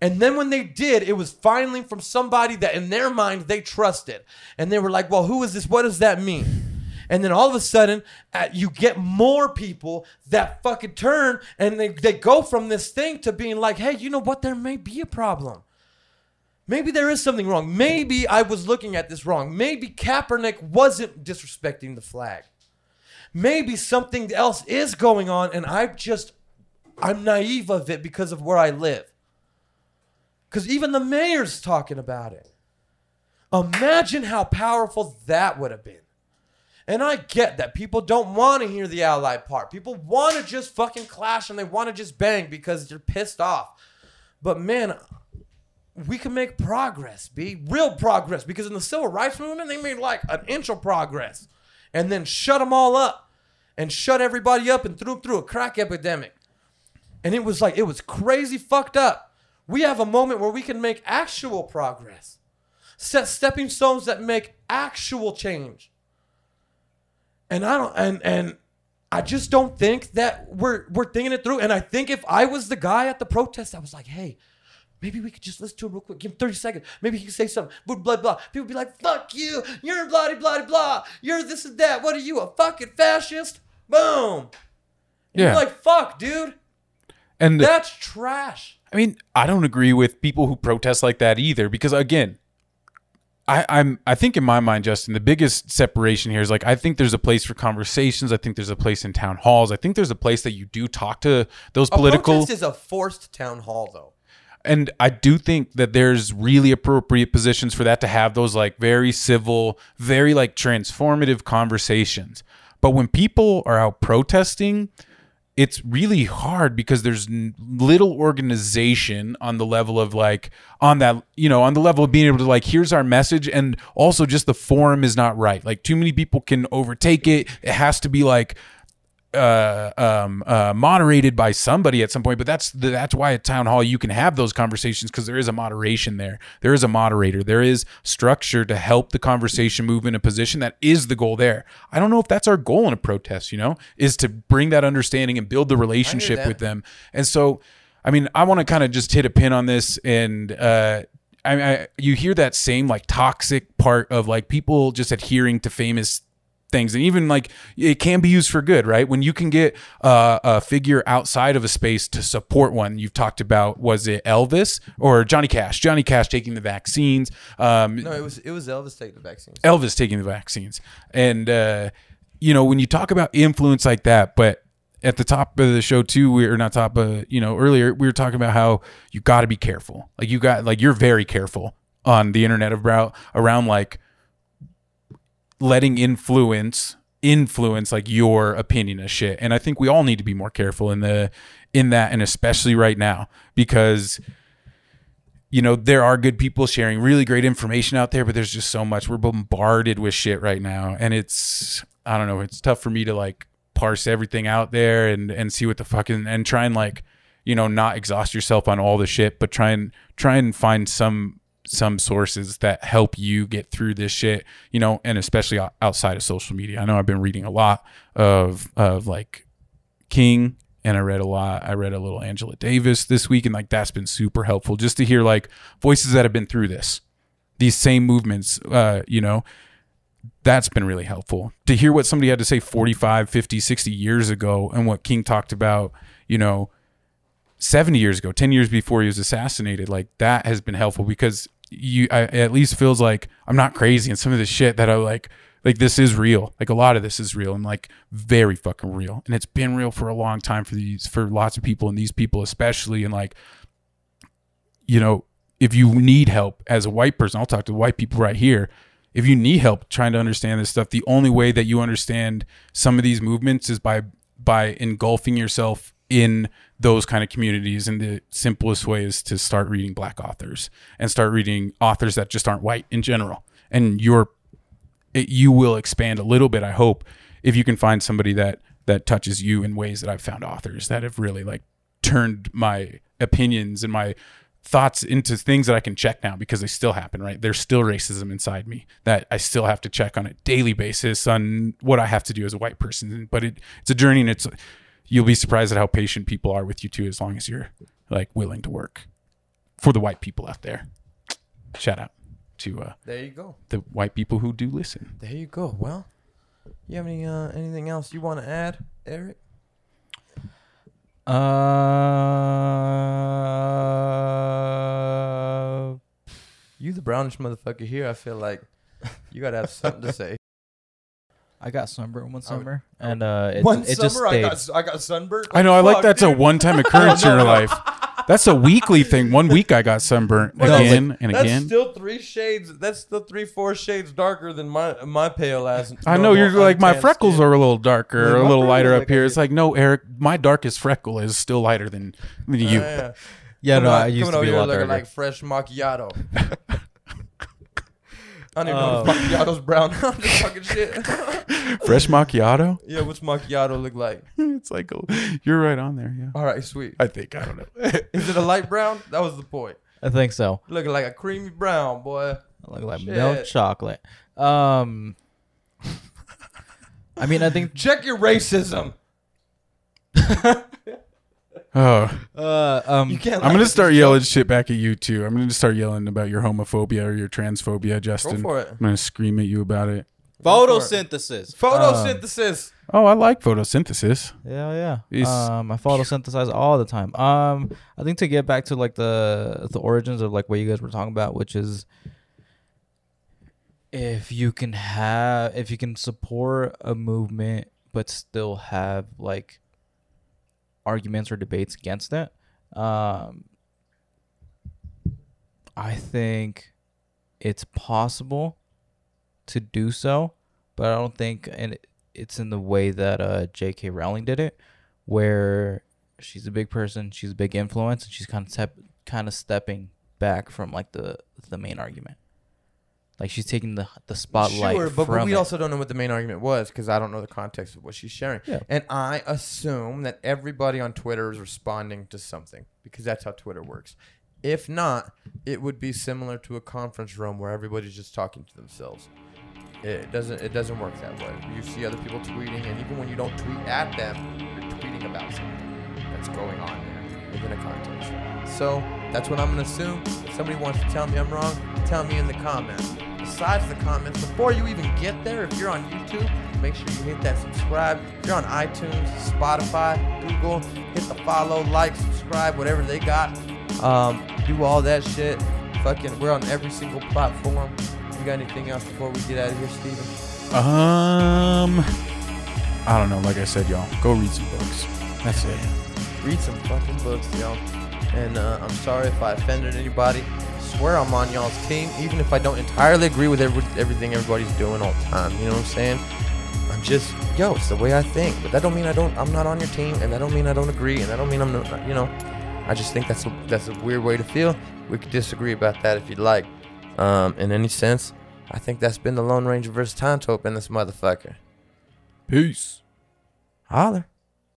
And then when they did, it was finally from somebody that in their mind they trusted. And they were like, well, who is this? What does that mean? And then all of a sudden, uh, you get more people that fucking turn and they, they go from this thing to being like, hey, you know what? There may be a problem. Maybe there is something wrong. Maybe I was looking at this wrong. Maybe Kaepernick wasn't disrespecting the flag. Maybe something else is going on and I just, I'm naive of it because of where I live. Because even the mayor's talking about it. Imagine how powerful that would have been. And I get that people don't want to hear the ally part. People want to just fucking clash and they want to just bang because they're pissed off. But man, we can make progress, be real progress. Because in the civil rights movement, they made like an inch of progress and then shut them all up and shut everybody up and threw them through a crack epidemic. And it was like, it was crazy fucked up. We have a moment where we can make actual progress, set stepping stones that make actual change. And I don't, and, and, I just don't think that we're we're thinking it through. And I think if I was the guy at the protest, I was like, hey, maybe we could just listen to him real quick. Give him 30 seconds. Maybe he can say something. Blah, blah, blah. People be like, fuck you. You're bloody blah, blah, blah. You're this and that. What are you, a fucking fascist? Boom. And Yeah. You're like, fuck, dude. and That's trash. I mean, I don't agree with people who protest like that either, because again, I, I'm I think in my mind, Justin, the biggest separation here is like I think there's a place for conversations. I think there's a place in town halls. I think there's a place that you do talk to those political. Protest is a forced town hall, though. and I do think that there's really appropriate positions for that to have those like very civil, very like transformative conversations. But when people are out protesting, it's really hard because there's little organization on the level of like on that you know on the level of being able to like here's our message and also just the forum is not right. Like too many people can overtake it. It has to be like uh, um, uh, moderated by somebody at some point. But that's the, that's why at town hall you can have those conversations because there is a moderation there. There is a moderator. There is structure to help the conversation move in a position that is the goal. There. I don't know if that's our goal in a protest. You know, is to bring that understanding and build the relationship with them. And so, I mean, I want to kind of just hit a pin on this and. uh I, I you hear that same like toxic part of like people just adhering to famous things and even like it can be used for good right when you can get uh, a figure outside of a space to support one you've talked about was it elvis or johnny cash johnny cash taking the vaccines um, No, it was it was Elvis taking the vaccines. Elvis taking the vaccines. And uh, you know, when you talk about influence like that, but at the top of the show too, we are not top of you know earlier we were talking about how you got to be careful. Like you got like you're very careful on the internet about around like letting influence influence like your opinion of shit. And I think we all need to be more careful in the in that and especially right now because you know, there are good people sharing really great information out there, but there's just so much. We're bombarded with shit right now. And it's, I don't know, it's tough for me to like parse everything out there and, and see what the fucking, and try and like, you know, not exhaust yourself on all the shit, but try and, try and find some, some sources that help you get through this shit, you know, and especially outside of social media. I know I've been reading a lot of, of like King and I read a lot. I read a little Angela Davis this week, and like that's been super helpful just to hear like voices that have been through this, these same movements. Uh, you know, that's been really helpful to hear what somebody had to say 45, 50, 60 years ago and what King talked about, you know, 70 years ago, 10 years before he was assassinated. Like that has been helpful because you, I, at least feels like I'm not crazy and some of the shit that I like, like this is real. Like a lot of this is real and like very fucking real. And it's been real for a long time for these, for lots of people and these people especially. And like, you know, if you need help as a white person, I'll talk to white people right here. If you need help trying to understand this stuff, the only way that you understand some of these movements is by by engulfing yourself in those kind of communities. And the simplest way is to start reading black authors and start reading authors that just aren't white in general. And you're it, you will expand a little bit, I hope, if you can find somebody that that touches you in ways that I've found authors that have really like turned my opinions and my thoughts into things that I can check now because they still happen, right? There's still racism inside me that I still have to check on a daily basis on what I have to do as a white person. But it, it's a journey and it's you'll be surprised at how patient people are with you too as long as you're like willing to work for the white people out there. Shout out to uh, There you go. the white people who do listen. There you go. Well, you have any uh, anything else you want to add, Erick? Uh, You the brownish motherfucker here. I feel like you gotta have something to say. I got sunburned one I would- summer, and uh, it, One it summer, just I stayed. got I got sunburned. I know. I like Fuck, that's a dude. one-time occurrence in your life. That's a weekly thing. One week I got sunburnt Well, again and That's again. still three shades. That's still three, four shades darker than my my pale ass. I know you're like my untanned freckles skin. are a little darker, Like, or a my little lighter freckles up like here. a- It's like no, Erick, my darkest freckle is still lighter than, than you. Yeah, yeah. yeah, no, Coming I used to be a lot looking darker. like fresh macchiato. I don't even know if macchiato's brown. I'm just talking shit. Fresh macchiato. yeah, what's macchiato look like? it's like a, you're right on there. Yeah, All right, sweet. I think I don't know. Is it a light brown? That was the point. I think so. Looking like a creamy brown, boy. I look like Shit. milk chocolate. Um, I mean, I think Check your racism. Oh, You uh, um, can't. I'm gonna start yelling joke. shit back at you too. I'm gonna start yelling about your homophobia or your transphobia, Go Justin. for it. I'm gonna scream at you about it. photosynthesis. Photosynthesis. Oh, I like photosynthesis. Yeah, yeah. Is- um, I photosynthesize all the time. Um, I think to get back to like the the origins of like what you guys were talking about, which is if you can have if you can support a movement but still have like arguments or debates against it, um, I think it's possible to do so, but I don't think and it's in the way that uh J.K. Rowling did it, where she's a big person, she's a big influence, and she's kind of kind of stepping back from like the the main argument. Like she's taking the the spotlight Sure, but, but we it. also don't know what the main argument was because I don't know the context of what she's sharing. Yeah. And I assume that everybody on Twitter is responding to something because that's how Twitter works. If not, it would be similar to a conference room where everybody's just talking to themselves. It doesn't. It doesn't work that way. You see other people tweeting, and even when you don't tweet at them, you're tweeting about something that's going on there within a context. So that's what I'm gonna assume. If somebody wants to tell me I'm wrong, tell me in the comments. Besides the comments, before you even get there, if you're on YouTube, make sure you hit that subscribe. If you're on iTunes, Spotify, Google, hit the follow, like, subscribe, whatever they got. Um, do all that shit. Fucking, we're on every single platform. You got anything else before we get out of here, Steven? Um, I don't know. Like I said, y'all, go read some books. That's it. Read some fucking books, y'all. And uh, I'm sorry if I offended anybody. I swear I'm on y'all's team, even if I don't entirely agree with every, everything everybody's doing all the time. You know what I'm saying? I'm just, yo, it's the way I think. But that don't mean I don't. I'm not on your team, and that don't mean I don't agree, and that don't mean I'm not. You know, I just think that's a that's a weird way to feel. We could disagree about that if you'd like. Um, in any sense, I think that's been the Lone Ranger versus Tonto in this motherfucker. Peace. Holler.